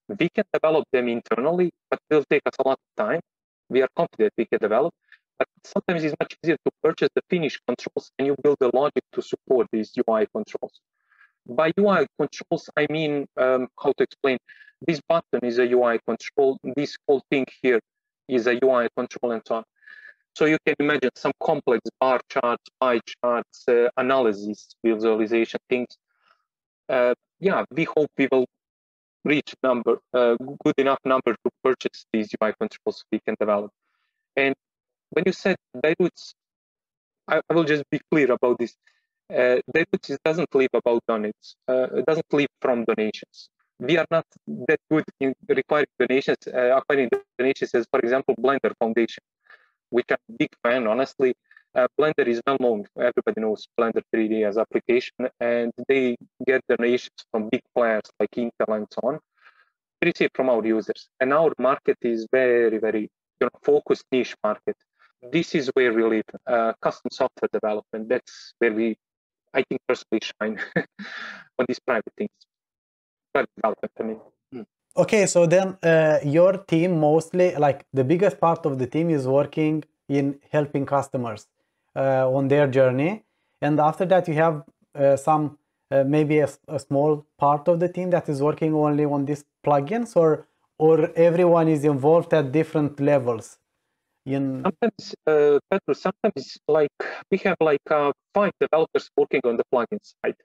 We can develop them internally, but it will take us a lot of time. We are confident we can develop, but sometimes it's much easier to purchase the finished controls and you build the logic to support these UI controls. By UI controls, I mean um, how to explain. This button is a UI control. This whole thing here is a UI control and so on. So you can imagine some complex bar charts, pie charts, uh, analysis, visualization things. Uh, yeah, we hope we will reach number, uh, good enough number to purchase these UI controls we can develop. And when you said DiRoots, I, I will just be clear about this. Uh, DiRoots doesn't live about donations. Uh, doesn't live from donations. We are not that good in requiring donations, uh, acquiring donations as, for example, Blender Foundation, which I'm a big fan, honestly. Uh, Blender is well known. Everybody knows Blender 3D as application, and they get donations from big players like Intel and so on. We receive from our users, and our market is very, very you know, focused niche market this is where we live. Uh, custom software development. That's where we, I think, personally shine on these private things. Private development. I mean. Hmm. Okay, so then uh, your team mostly, like the biggest part of the team, is working in helping customers uh, on their journey, and after that you have uh, some uh, maybe a, a small part of the team that is working only on these plugins, or or everyone is involved at different levels in... Sometimes, uh, Petru, sometimes like we have like uh, five developers working on the plugin side,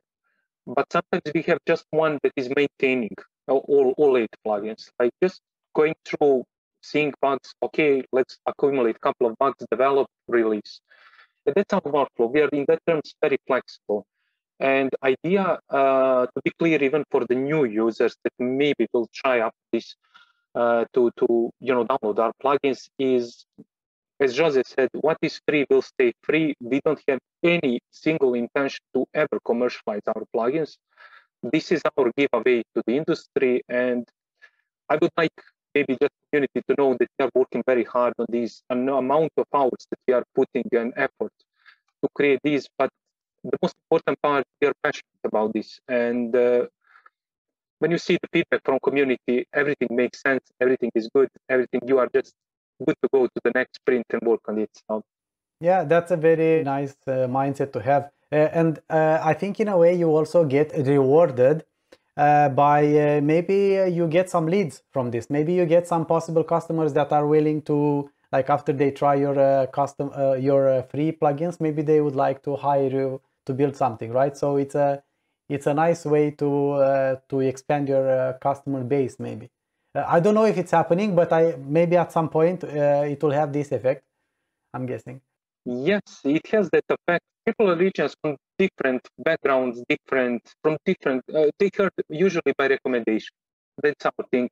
but sometimes we have just one that is maintaining all, all eight plugins, like just going through, seeing bugs. Okay, let's accumulate a couple of bugs, develop, release. And that's our workflow. We are in that terms very flexible. And idea uh, to be clear, even for the new users that maybe will try up this uh, to to you know download our plugins is as Jose said, what is free will stay free. We don't have any single intention to ever commercialize our plugins. This is our giveaway to the industry. And I would like maybe just community to know that we are working very hard on these an amount of hours that we are putting an effort to create these. But the most important part, we are passionate about this. And uh, when you see the feedback from community, everything makes sense, everything is good, everything you are just good to go to the next sprint and work on it. So. Yeah, that's a very nice uh, mindset to have. Uh, and uh, I think in a way you also get rewarded uh, by uh, maybe uh, you get some leads from this. Maybe you get some possible customers that are willing to, like after they try your custom, your free plugins, maybe they would like to hire you to build something, right? So it's a, it's a nice way to to expand your customer base, maybe. Uh, I don't know if it's happening, but I maybe at some point uh, it will have this effect. I'm guessing. Yes, it has that effect. People are regions from different backgrounds, different from different. Uh, they heard usually by recommendation. That's something.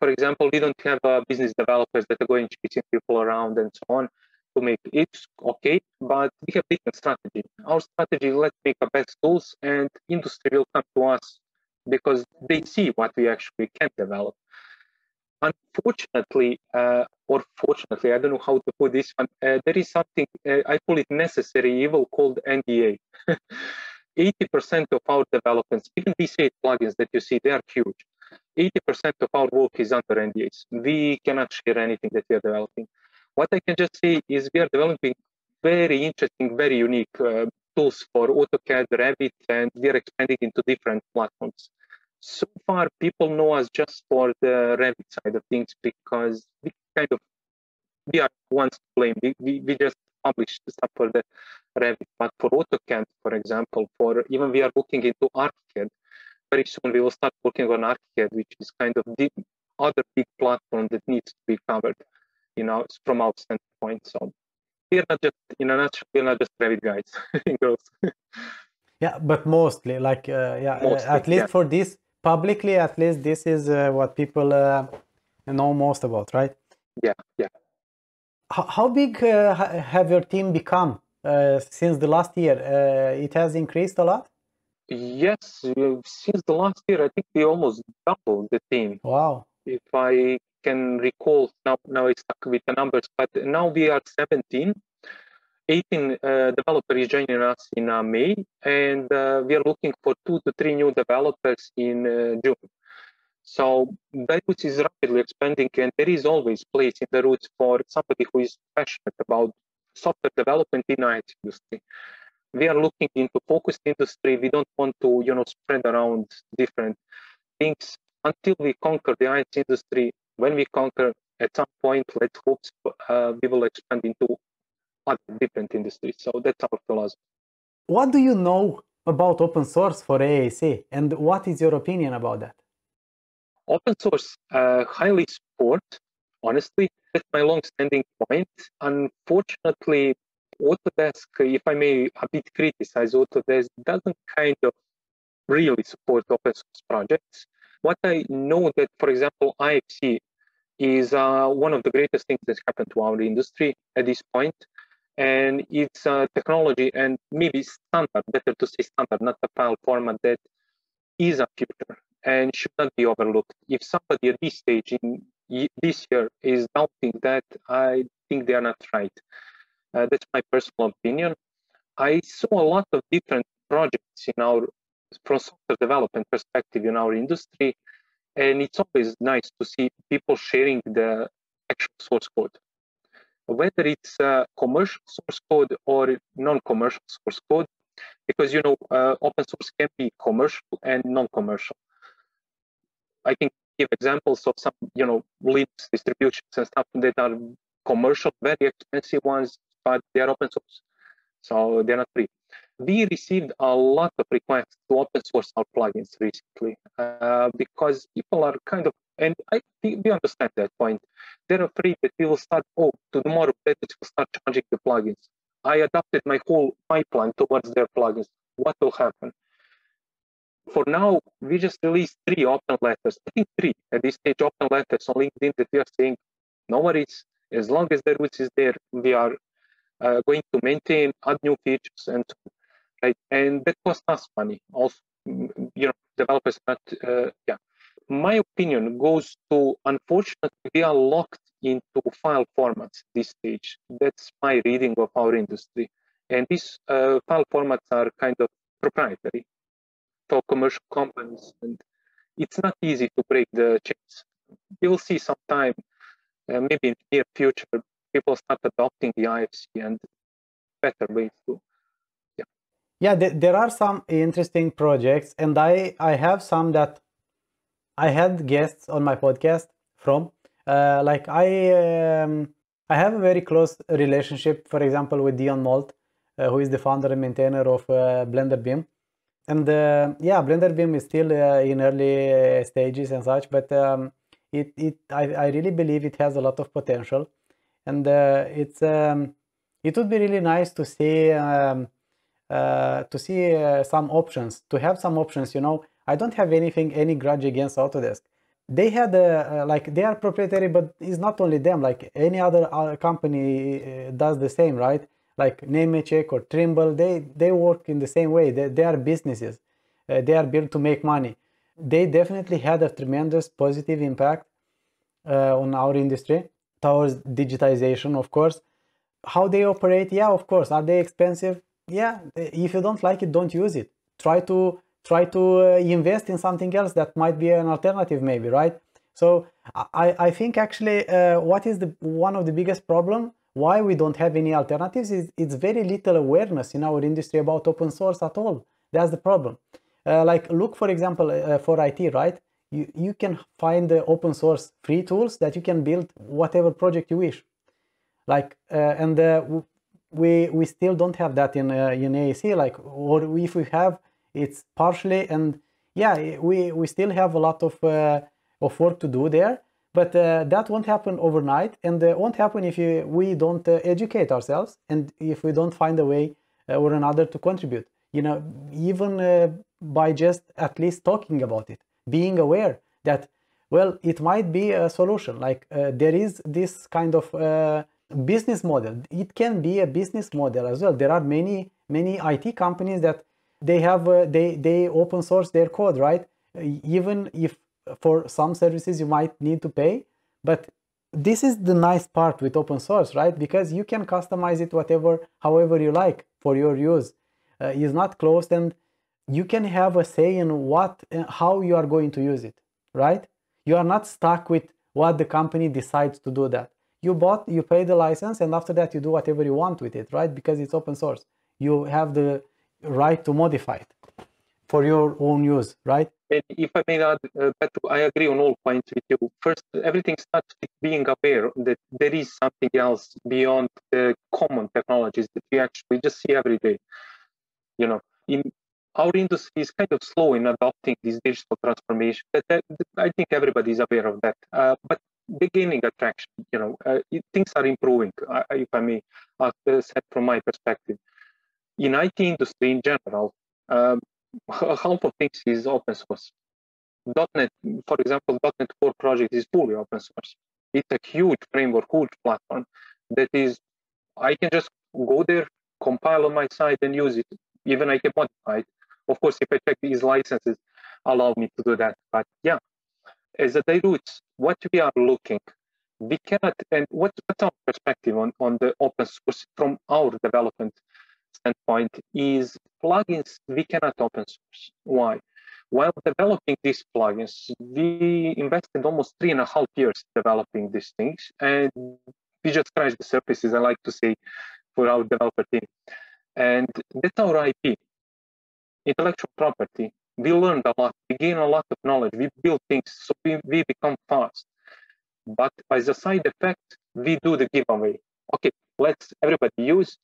For example, we don't have uh, business developers that are going chasing people around and so on to make it okay, but we have different strategy. Our strategy let's make the best tools, and industry will come to us because they see what we actually can develop unfortunately, uh, or fortunately, I don't know how to put this one, uh, there is something, uh, I call it necessary evil called NDA. 80% of our developments, even these eight plugins that you see, they are huge. 80% of our work is under NDAs. We cannot share anything that we are developing. What I can just say is we are developing very interesting, very unique uh, tools for AutoCAD, Revit, and we are expanding into different platforms. So far, people know us just for the Revit side of things because we kind of we are ones to blame. We, we, we just publish stuff for the Revit, but for AutoCAD, for example, for even we are looking into ArchiCAD. Very soon we will start working on ArchiCAD, which is kind of the other big platform that needs to be covered, you know, from our standpoint. So we're not just in a nutshell, we're not just Revit guys girls. yeah, but mostly, like, uh, yeah, uh, mostly, at least yeah. for this publicly, at least this is uh, what people uh, know most about, right? Yeah, yeah. How, how big uh, have your team become uh, since the last year? it has increased a lot. Yes, since the last year, I think we almost doubled the team. Wow. If I can recall now now it's stuck with the numbers, but now we are 17. 18 uh, developers joining us in uh, May, and uh, we are looking for two to three new developers in uh, June. So Roots is rapidly expanding, and there is always place in DiRoots for somebody who is passionate about software development in IT industry. We are looking into focused industry. We don't want to, you know, spread around different things until we conquer the IT industry when we conquer at some point, let's hope uh, we will expand into other different industries. So that's our philosophy. What do you know about open source for AEC and what is your opinion about that? Open source, uh, highly support, honestly. That's my long-standing point. Unfortunately, Autodesk, if I may a bit criticize Autodesk, doesn't kind of really support open source projects. What I know that, for example, IFC is uh, one of the greatest things that's happened to our industry at this point. And it's a technology and maybe standard, better to say standard, not a file format that is a future and should not be overlooked. If somebody at this stage in this year is doubting that, I think they are not right. Uh, that's my personal opinion. I saw a lot of different projects in our from software development perspective in our industry and it's always nice to see people sharing the actual source code whether it's uh, commercial source code or non-commercial source code because you know uh, open source can be commercial and non-commercial. I can give examples of some you know linux distributions and stuff that are commercial very expensive ones but they are open source so they're not free. We received a lot of requests to open source our plugins recently uh, because people are kind of and I we understand that point. They're afraid that we will start oh tomorrow that will start charging the plugins. I adapted my whole pipeline towards their plugins. What will happen? For now, we just released three open letters. I think three at this stage open letters on LinkedIn that we are saying no worries. As long as DiRoots is there, we are uh, going to maintain, add new features, and right? And that costs us money. Also, you know, developers not, uh, yeah. My opinion goes to, unfortunately, we are locked into file formats this stage. That's my reading of our industry. And these uh, file formats are kind of proprietary for commercial companies. And it's not easy to break the chains. You will see sometime, uh, maybe in the near future, people start adopting the IFC and better ways to yeah th there are some interesting projects and i i have some that i had guests on my podcast from uh, like i um, i have a very close relationship for example with Dion Moult uh, who is the founder and maintainer of uh, BlenderBIM. And uh, yeah BlenderBIM is still uh, in early uh, stages and such but um, it it I, I really believe it has a lot of potential. And it's um, it would be really nice to see um, to see some options, to have some options, you know, I don't have anything, any grudge against Autodesk. They had, uh, like, they are proprietary, but it's not only them, like any other uh, company uh, does the same, right? Like Nemetschek or Trimble, they, they work in the same way. They, they are businesses. they are built to make money. They definitely had a tremendous positive impact on our industry towards digitization, of course. How they operate, yeah, of course. Are they expensive? yeah if you don't like it don't use it try to try to uh, invest in something else that might be an alternative maybe right so i i think actually uh, what is the one of the biggest problem why we don't have any alternatives is it's very little awareness in our industry about open source at all. That's the problem. Uh, like look, for example, uh, for IT, right? You, you can find the open source free tools that you can build whatever project you wish. Like, uh, and uh, we, we still don't have that in, uh, in AEC, like, or if we have, it's partially, and yeah, we, we still have a lot of, uh, of work to do there but uh, that won't happen overnight and uh, won't happen if you, we don't uh, educate ourselves and if we don't find a way uh, or another to contribute. You know even uh, by just at least talking about it being aware that well it might be a solution. Like there is this kind of business model. It can be a business model as well. There are many many it companies that they have they they open source their code right? Even if for some services you might need to pay but this is the nice part with open source right? Because you can customize it whatever however you like for your use. Uh, it's not closed and you can have a say in what uh, how you are going to use it right? You are not stuck with what the company decides to do that. You bought you pay the license and after that you do whatever you want with it right? Because it's open source. You have the right to modify it for your own use right and if I may add, uh, I agree on all points with you. First, everything starts with being aware that there is something else beyond the common technologies that we actually just see every day. You know, in our industry is kind of slow in adopting this digital transformation. That, that, I think everybody is aware of that. Uh, but beginning attraction, you know, uh, it, things are improving, uh, if I may uh, set from my perspective. In IT industry in general, um, half of things is open source. .NET, for example, .NET Core project is fully open source. It's a huge framework, huge platform that is, I can just go there, compile on my site and use it. Even I can modify it. Of course, if I check these licenses, allow me to do that. But yeah, as a roots, what we are looking, we cannot, and what, what's our perspective on, on the open source from our development standpoint is plugins we cannot open source. Why? While developing these plugins, we invested almost three and a half years developing these things, and we just scratched the surfaces. I like to say for our developer team, and that's our IP, intellectual property. We learned a lot. We gain a lot of knowledge. We build things, so we, we become fast. But as a side effect, we do the giveaway. Okay, let's everybody use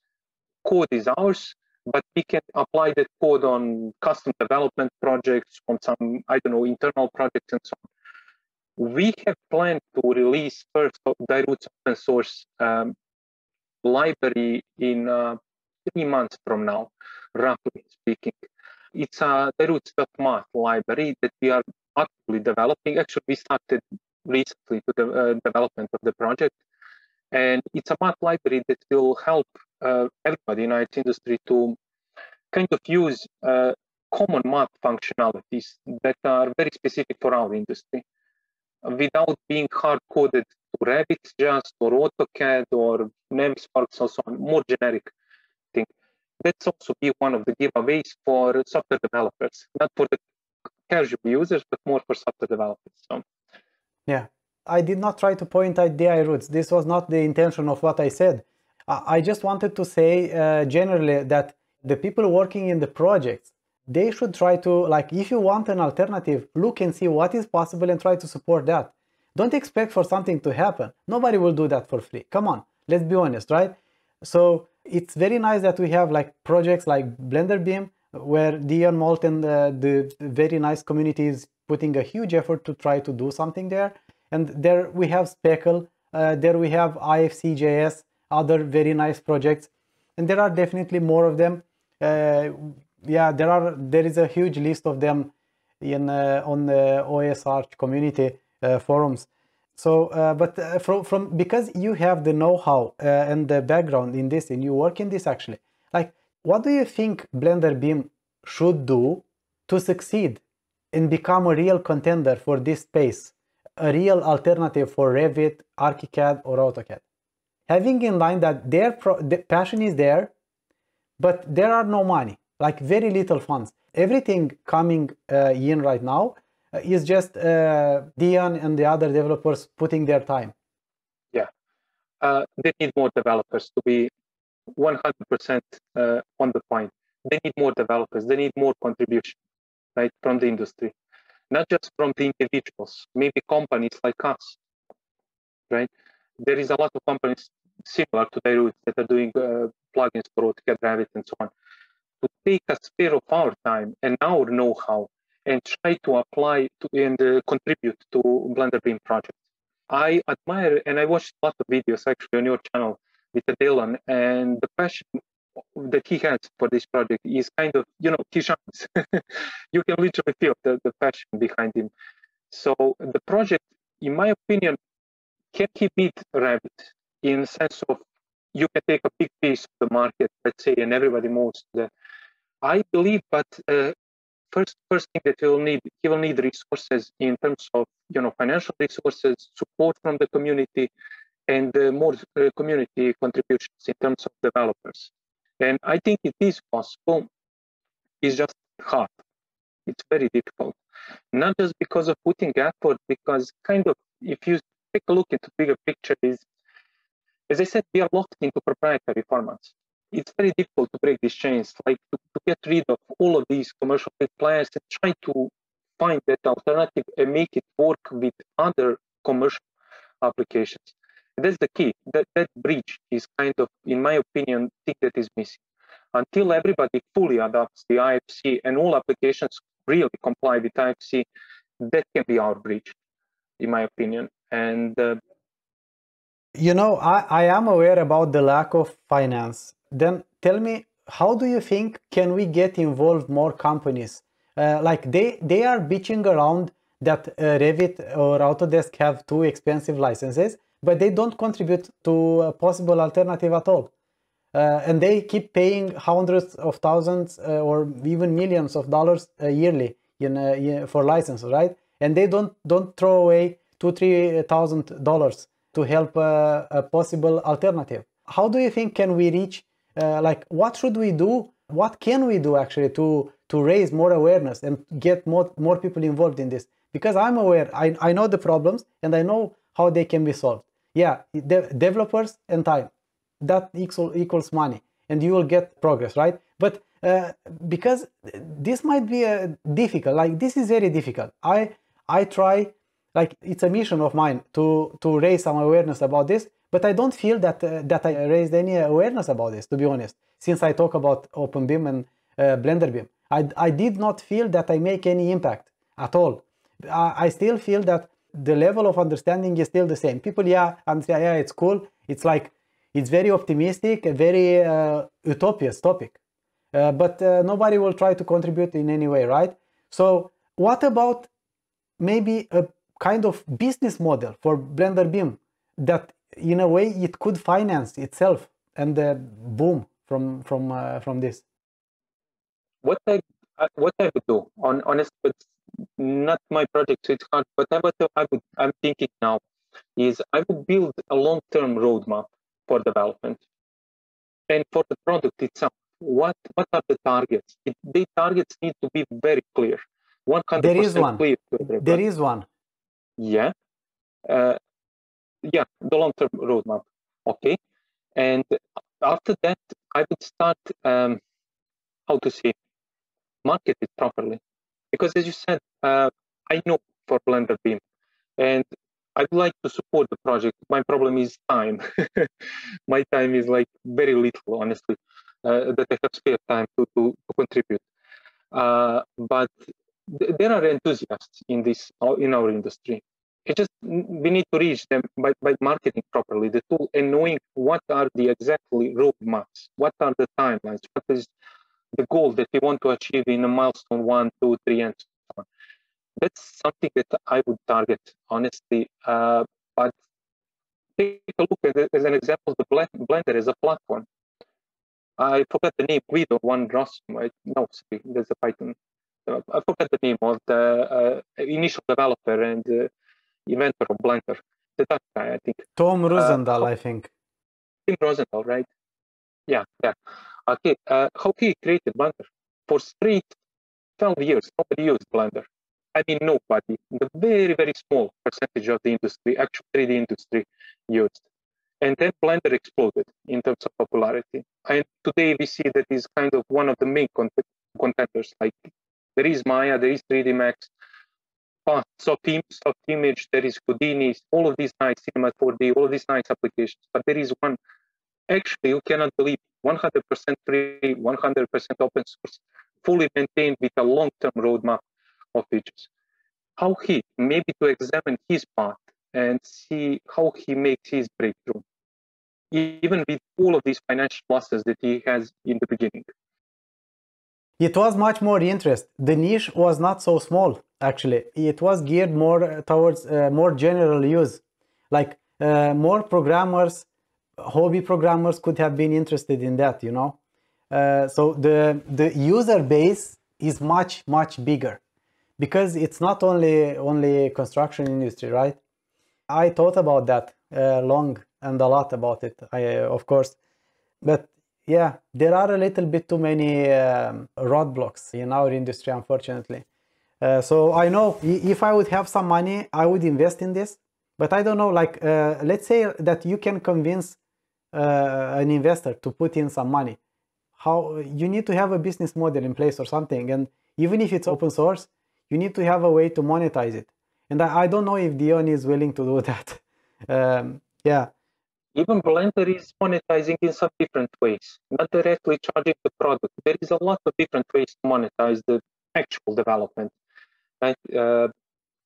code is ours, but we can apply that code on custom development projects, on some, I don't know, internal projects and so on. We have planned to release first DiRoots open source um, library in uh, three months from now, roughly speaking. It's a DiRoots.math library that we are actively developing. Actually, we started recently to the uh, development of the project. And it's a math library that will help uh, everybody in IT industry to kind of use uh, common math functionalities that are very specific for our industry without being hard coded to Revit just or AutoCAD or Navisworks or so on, more generic thing. That's also be one of the giveaways for software developers, not for the casual users, but more for software developers. So. Yeah, I did not try to point at DiRoots. This was not the intention of what I said. I just wanted to say uh, generally that the people working in the projects, they should try to, like, if you want an alternative, look and see what is possible and try to support that. Don't expect for something to happen. Nobody will do that for free. Come on, let's be honest, right? So it's very nice that we have like projects like BlenderBIM, where Dion Moult and uh, the very nice community is putting a huge effort to try to do something there. And there we have Speckle, uh, there we have IFC.js, other very nice projects. And there are definitely more of them. Uh, yeah there are there is a huge list of them in uh, on the OSArch community uh, forums. So uh, but uh, from from because you have the know-how uh, and the background in this and you work in this actually like what do you think BlenderBIM should do to succeed and become a real contender for this space a real alternative for revit archicad or autocad having in mind that their the passion is there, but there are no money, like very little funds. Everything coming uh, in right now uh, is just uh, Dion and the other developers putting their time. Yeah, uh, they need more developers to be 100% uh, on the point. They need more developers. They need more contribution, right, from the industry, not just from the individuals. Maybe companies like us, right? There is a lot of companies similar to DiRoots that are doing uh, plugins for AutoCAD Revit and so on. To take a spare of our time and our know-how and try to apply to and uh, contribute to Blender BIM project. I admire and I watched a lot of videos actually on your channel with Dylan and the passion that he has for this project is kind of, you know, he shines. you can literally feel the, the passion behind him. So the project, in my opinion, can he beat Revit in the sense of you can take a big piece of the market, let's say, and everybody moves the I believe, but uh, first first thing that he will need he will need resources in terms of you know financial resources support from the community and uh, more uh, community contributions in terms of developers. And i think it is possible it's just hard. It's very difficult. Not just because of putting effort because kind of if you take a look into bigger picture is as i said we are locked into proprietary formats it's very difficult to break these chains, like to, to get rid of all of these commercial players and try to find that alternative and make it work with other commercial applications. That's the key. That that bridge is kind of, in my opinion, thing that is missing. Until everybody fully adopts the IFC and all applications really comply with IFC, that can be our bridge, in my opinion. And uh, you know, I, I am aware about the lack of finance. Then tell me how do you think can we get involved more companies? Uh, like they they are bitching around that uh, revit or autodesk have too expensive licenses but they don't contribute to a possible alternative at all. Uh, and they keep paying hundreds of thousands uh, or even millions of dollars uh, yearly in, for licenses right? And they don't don't throw away two three thousand dollars to help a possible alternative. How do you think can we reach uh, like what should we do? What can we do actually to to raise more awareness and get more more people involved in this? Because i'm aware i, I know the problems and i know how they can be solved. Yeah de developers and time that equal, equals money and you will get progress right? But uh, because this might be uh, difficult like this is very difficult. I i try like it's a mission of mine to to raise some awareness about this but I don't feel that uh, that I raised any awareness about this, to be honest. Since I talk about OpenBIM and uh, BlenderBIM, I, I did not feel that I make any impact at all. I, I still feel that the level of understanding is still the same. People, yeah, understand, yeah, it's cool. It's like, it's very optimistic, a very uh, utopian topic. Uh, but uh, nobody will try to contribute in any way, right? So what about maybe a kind of business model for Blender BIM that in a way it could finance itself and uh, boom from from uh, from this. What i what i would do on honest but not my project so it's hard but what i would i'm thinking now is i would build a long-term roadmap for development and for the product itself. What what are the targets? It, the targets need to be very clear. 100% there is one. clear there is one yeah uh, yeah, the long-term roadmap. Okay, and after that, I would start um, how to say market it properly, because as you said, uh, I know for BlenderBIM, and I would like to support the project. My problem is time. My time is like very little, honestly, uh, that I have spare time to, to, to contribute. Uh, but there are enthusiasts in this in our industry, it just we need to reach them by, by marketing properly. The tool and knowing what are the exactly roadmaps what are the timelines what is the goal that we want to achieve in a milestone one two three and so on. That's something that i would target honestly uh, but take a look at it as an example the blender as a platform. I forgot the name Guido van Rossum right? No sorry there's a python. uh, i forgot the name of the uh, initial developer and uh, inventor of Blender, the Dutch guy, I think. Tom Roosendaal, uh, I think. Tim Roosendaal, right? Yeah, yeah. Okay, uh, how he created Blender? For straight 12 years, nobody used Blender. I mean, nobody. The very, very small percentage of the industry, actually, 3D industry, used. And then Blender exploded in terms of popularity. And today we see that is kind of one of the main contenders. Like there is Maya, there is 3D Max, soft, im- soft image, there is Houdini, all of these nice Cinema 4D, all of these nice applications. But there is one, actually, you cannot believe 100% free, 100% open source, fully maintained with a long-term roadmap of features. How he, maybe to examine his path and see how he makes his breakthrough, even with all of these financial losses that he has in the beginning. It was much more interest. The niche was not so small, actually. It was geared more towards uh, more general use. Like uh, more programmers, hobby programmers could have been interested in that, you know. Uh, so the the user base is much much bigger because it's not only only construction industry, right? I thought about that uh, long and a lot about it, I, of course, but yeah, there are a little bit too many um, roadblocks in our industry, unfortunately. Uh, so I know if I would have some money, I would invest in this. But I don't know, like, uh, let's say that you can convince uh, an investor to put in some money. How you need to have a business model in place or something, and even if it's open source, you need to have a way to monetize it. And I, I don't know if Dion is willing to do that. Um, yeah, even Blender is monetizing in some different ways, not directly charging the product. There is a lot of different ways to monetize the actual development, right? Uh,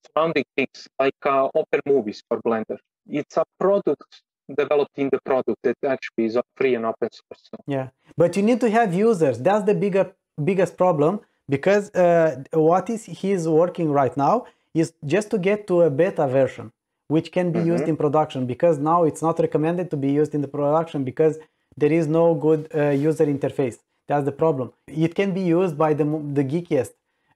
surrounding things like uh, open movies for Blender. It's a product developed in the product that actually is free and open source. So. Yeah, but you need to have users. That's the bigger biggest problem because uh, what is he's working right now is just to get to a beta version which can be mm-hmm. used in production because now it's not recommended to be used in the production because there is no good uh, user interface. That's the problem. It can be used by the the geekiest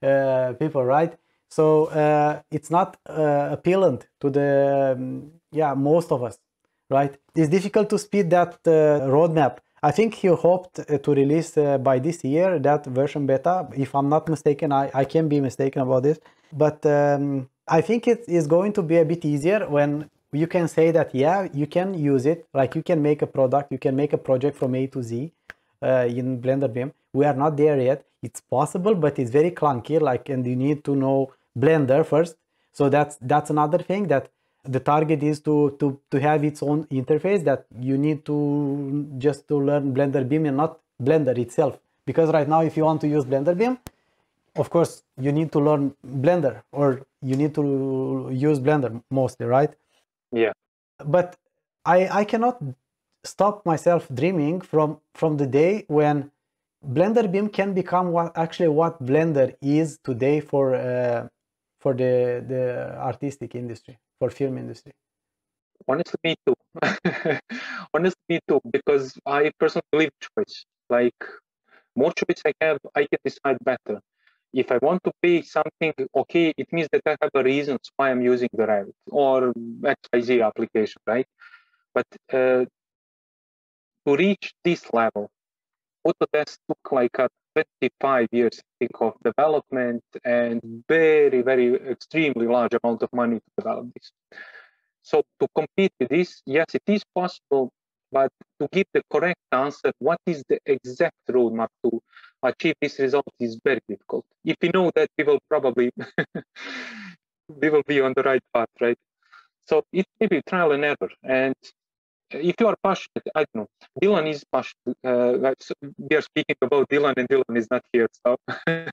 uh, people right? So uh, it's not uh, appealant to the um, yeah most of us right? It's difficult to speed that uh, roadmap. I think he hoped uh, to release by this year that version beta. If i'm not mistaken i, I can be mistaken about this. But um, I think it is going to be a bit easier when you can say that, yeah, you can use it. Like you can make a product, you can make a project from A to Z uh, in BlenderBIM. We are not there yet. It's possible, but it's very clunky. Like, and you need to know Blender first. So that's that's another thing that the target is to to to have its own interface that you need to just to learn BlenderBIM and not Blender itself. Because right now, if you want to use Blender BIM, of course you need to learn blender or you need to use blender mostly right? Yeah. But i i cannot stop myself dreaming from from the day when BlenderBIM can become what actually what blender is today for uh, for the the artistic industry for film industry. Honestly me too. Honestly me too because i personally believe choice. Like more choice i have i can decide better if I want to pay something, okay, it means that I have a reason why I'm using the Revit or XYZ application, right? But uh, to reach this level, Autodesk took like a 25 years I think, of development and very, very extremely large amount of money to develop this. So to compete with this, yes, it is possible, but to give the correct answer, what is the exact roadmap to achieve this result is very difficult. If we know that, we will probably we will be on the right path, right? So it may be trial and error. And if you are passionate, I don't know. Dion is passionate. Uh, we are speaking about Dion, and Dion is not here. So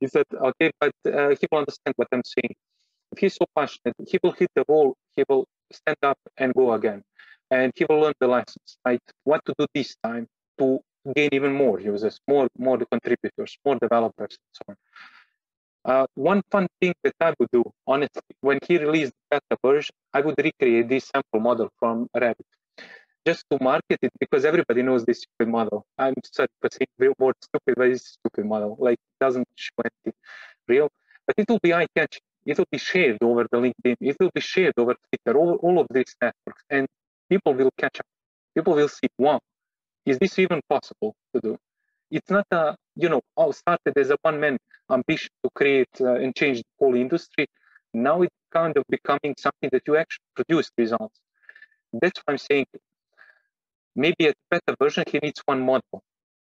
he said, okay, but uh, he will understand what I'm saying. If he's so passionate, he will hit the wall. He will stand up and go again, and he will learn the lessons. Right? What to do this time to gain even more users, more more contributors, more developers, and so on. Uh, one fun thing that I would do, honestly, when he released beta version, I would recreate this sample model from Revit just to market it because everybody knows this stupid model. I'm sorry for saying the word stupid, but it's stupid model. Like it doesn't show anything real, but it will be eye-catching. It will be shared over the LinkedIn. It will be shared over Twitter, all, all of these networks, and people will catch up. People will see, wow, is this even possible to do? It's not a, you know, all started as a one-man ambition to create uh, and change the whole industry. Now it's kind of becoming something that you actually produce results. That's why I'm saying maybe a better version, he needs one model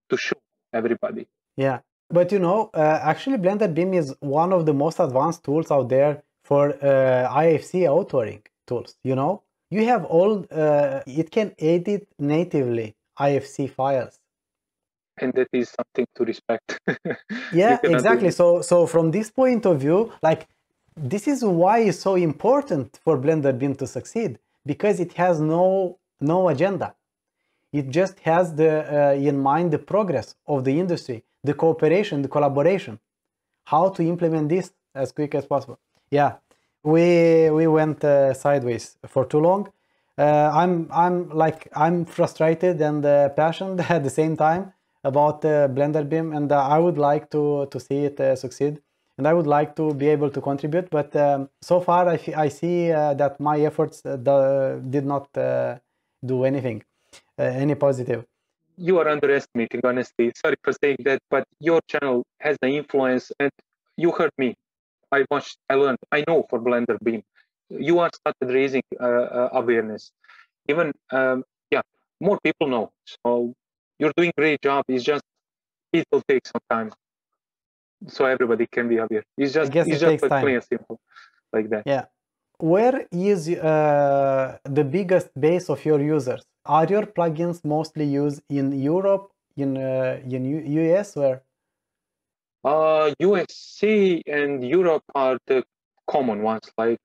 to show everybody. Yeah. But you know, uh, actually BlenderBIM is one of the most advanced tools out there for uh, IFC authoring tools, you know? You have all, uh, it can edit natively IFC files. And that is something to respect. yeah, exactly. So, so from this point of view, like this is why it's so important for BlenderBIM to succeed because it has no no agenda. It just has the uh, in mind the progress of the industry, the cooperation, the collaboration, how to implement this as quick as possible. Yeah, we we went uh, sideways for too long. Uh, I'm I'm like I'm frustrated and uh, passionate at the same time about uh, BlenderBIM, and uh, I would like to to see it uh, succeed, and I would like to be able to contribute. But um, so far, I, I see that my efforts did not do anything, any positive. You are underestimating, honestly. Sorry for saying that, but your channel has the influence, and you heard me. I watched, I learned, I know for BlenderBIM. You are started raising awareness. Even um, yeah, more people know. So you're doing great job. It's just it will take some time, so everybody can be aware. It's just it's it just plain and simple, like that. Yeah. Where is uh, the biggest base of your users? Are your plugins mostly used in Europe, in uh, in U US, where? Uh, USA and Europe are the common ones. Like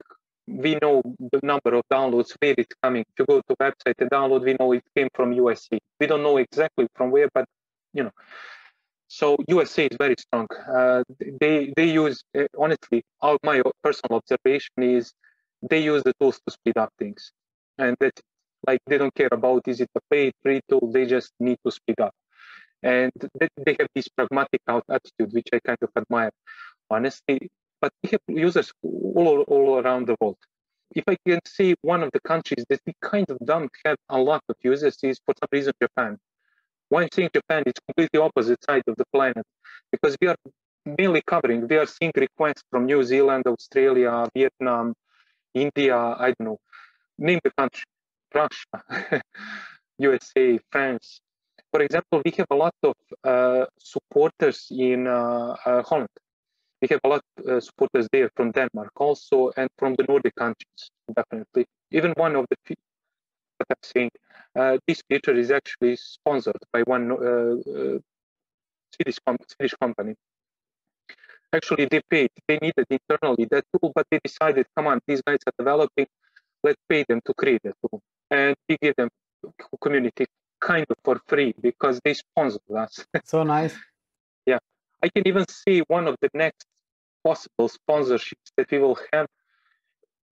we know the number of downloads, where it's coming. If you go to website and download, we know it came from USA. We don't know exactly from where, but you know. So USA is very strong. Uh, they they use uh, honestly. Our, my personal observation is they use the tools to speed up things, and that like they don't care about is it a paid free tool. They just need to speed up, and they, have this pragmatic attitude, which I kind of admire. Honestly, but we have users all, all around the world. If I can see one of the countries that we kind of don't have a lot of users is for some reason Japan. Why I'm saying Japan, it's completely opposite side of the planet because we are mainly covering, we are seeing requests from New Zealand, Australia, Vietnam, India, I don't know, name the country, Russia, USA, France. For example, we have a lot of uh, supporters in uh, uh, Holland we have a lot of uh, supporters there from Denmark also and from the Nordic countries, definitely. Even one of the, what I'm saying, this feature is actually sponsored by one Swedish, com company. Actually, they paid, they needed internally that tool, but they decided, come on, these guys are developing, let's pay them to create that tool. And we give them community kind of for free because they sponsored us. so nice. yeah. I can even see one of the next possible sponsorships that we will have.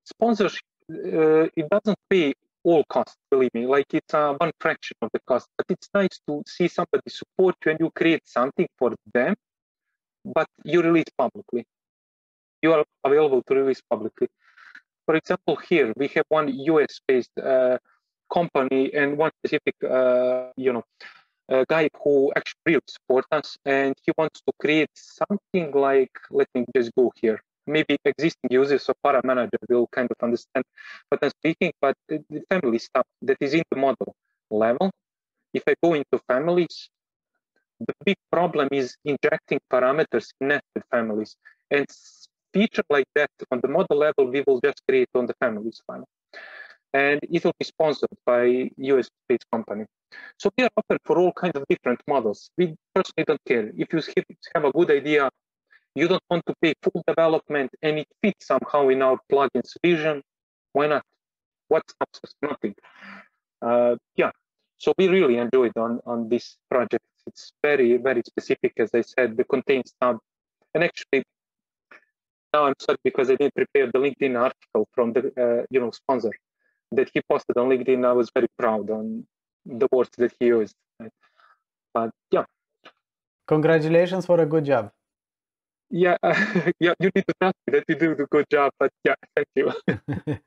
Sponsorship, uh, it doesn't pay all costs, believe me, like it's uh, one fraction of the cost, but it's nice to see somebody support you and you create something for them, but you release publicly. You are available to release publicly. For example, here we have one US-based uh, company and one specific, uh, you know, a guy who actually really supports and he wants to create something like let me just go here. Maybe existing users of ParaManager will kind of understand what i'm speaking but the family stuff that is in the model level if i go into families the big problem is injecting parameters in nested families. And feature like that on the model level we will just create on the families file and it will be sponsored by US-based company. So we are open for all kinds of different models. We personally don't care. If you have a good idea, you don't want to pay full development and it fits somehow in our plugins vision, why not? What stops us? Nothing. Uh, yeah, so we really enjoyed on, on this project. It's very, very specific, as I said, the contains tab. And actually, now I'm sorry because I didn't prepare the LinkedIn article from the uh, you know sponsor that he posted on LinkedIn. I was very proud on the words that he used. But yeah. Congratulations for a good job. Yeah, uh, yeah, you need to tell me that you do a good job, but yeah, thank you. yeah.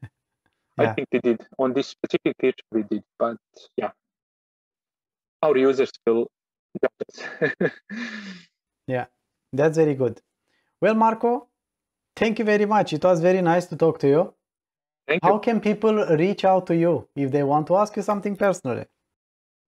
I think we did on this specific feature we did, but yeah, our users will judge us. yeah, that's very good. Well, Marko, thank you very much. It was very nice to talk to you. Thank How you. can people reach out to you if they want to ask you something personally?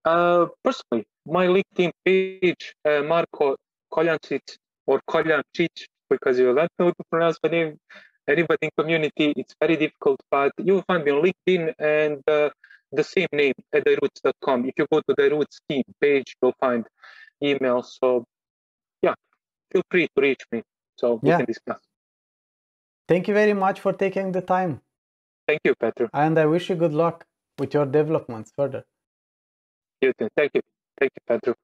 Uh, personally, my LinkedIn page, uh, Marko Koljancic or Koljancic, because you don't know to pronounce my name. Anybody in community, it's very difficult, but you will find me on LinkedIn and uh, the same name at diroots.com. If you go to DiRoots team page, you'll find email. So, yeah, feel free to reach me so we Yeah. can discuss. Thank you very much for taking the time. Thank you, Petru. And I wish you good luck with your developments further. You too. Thank you. Thank you, Petru.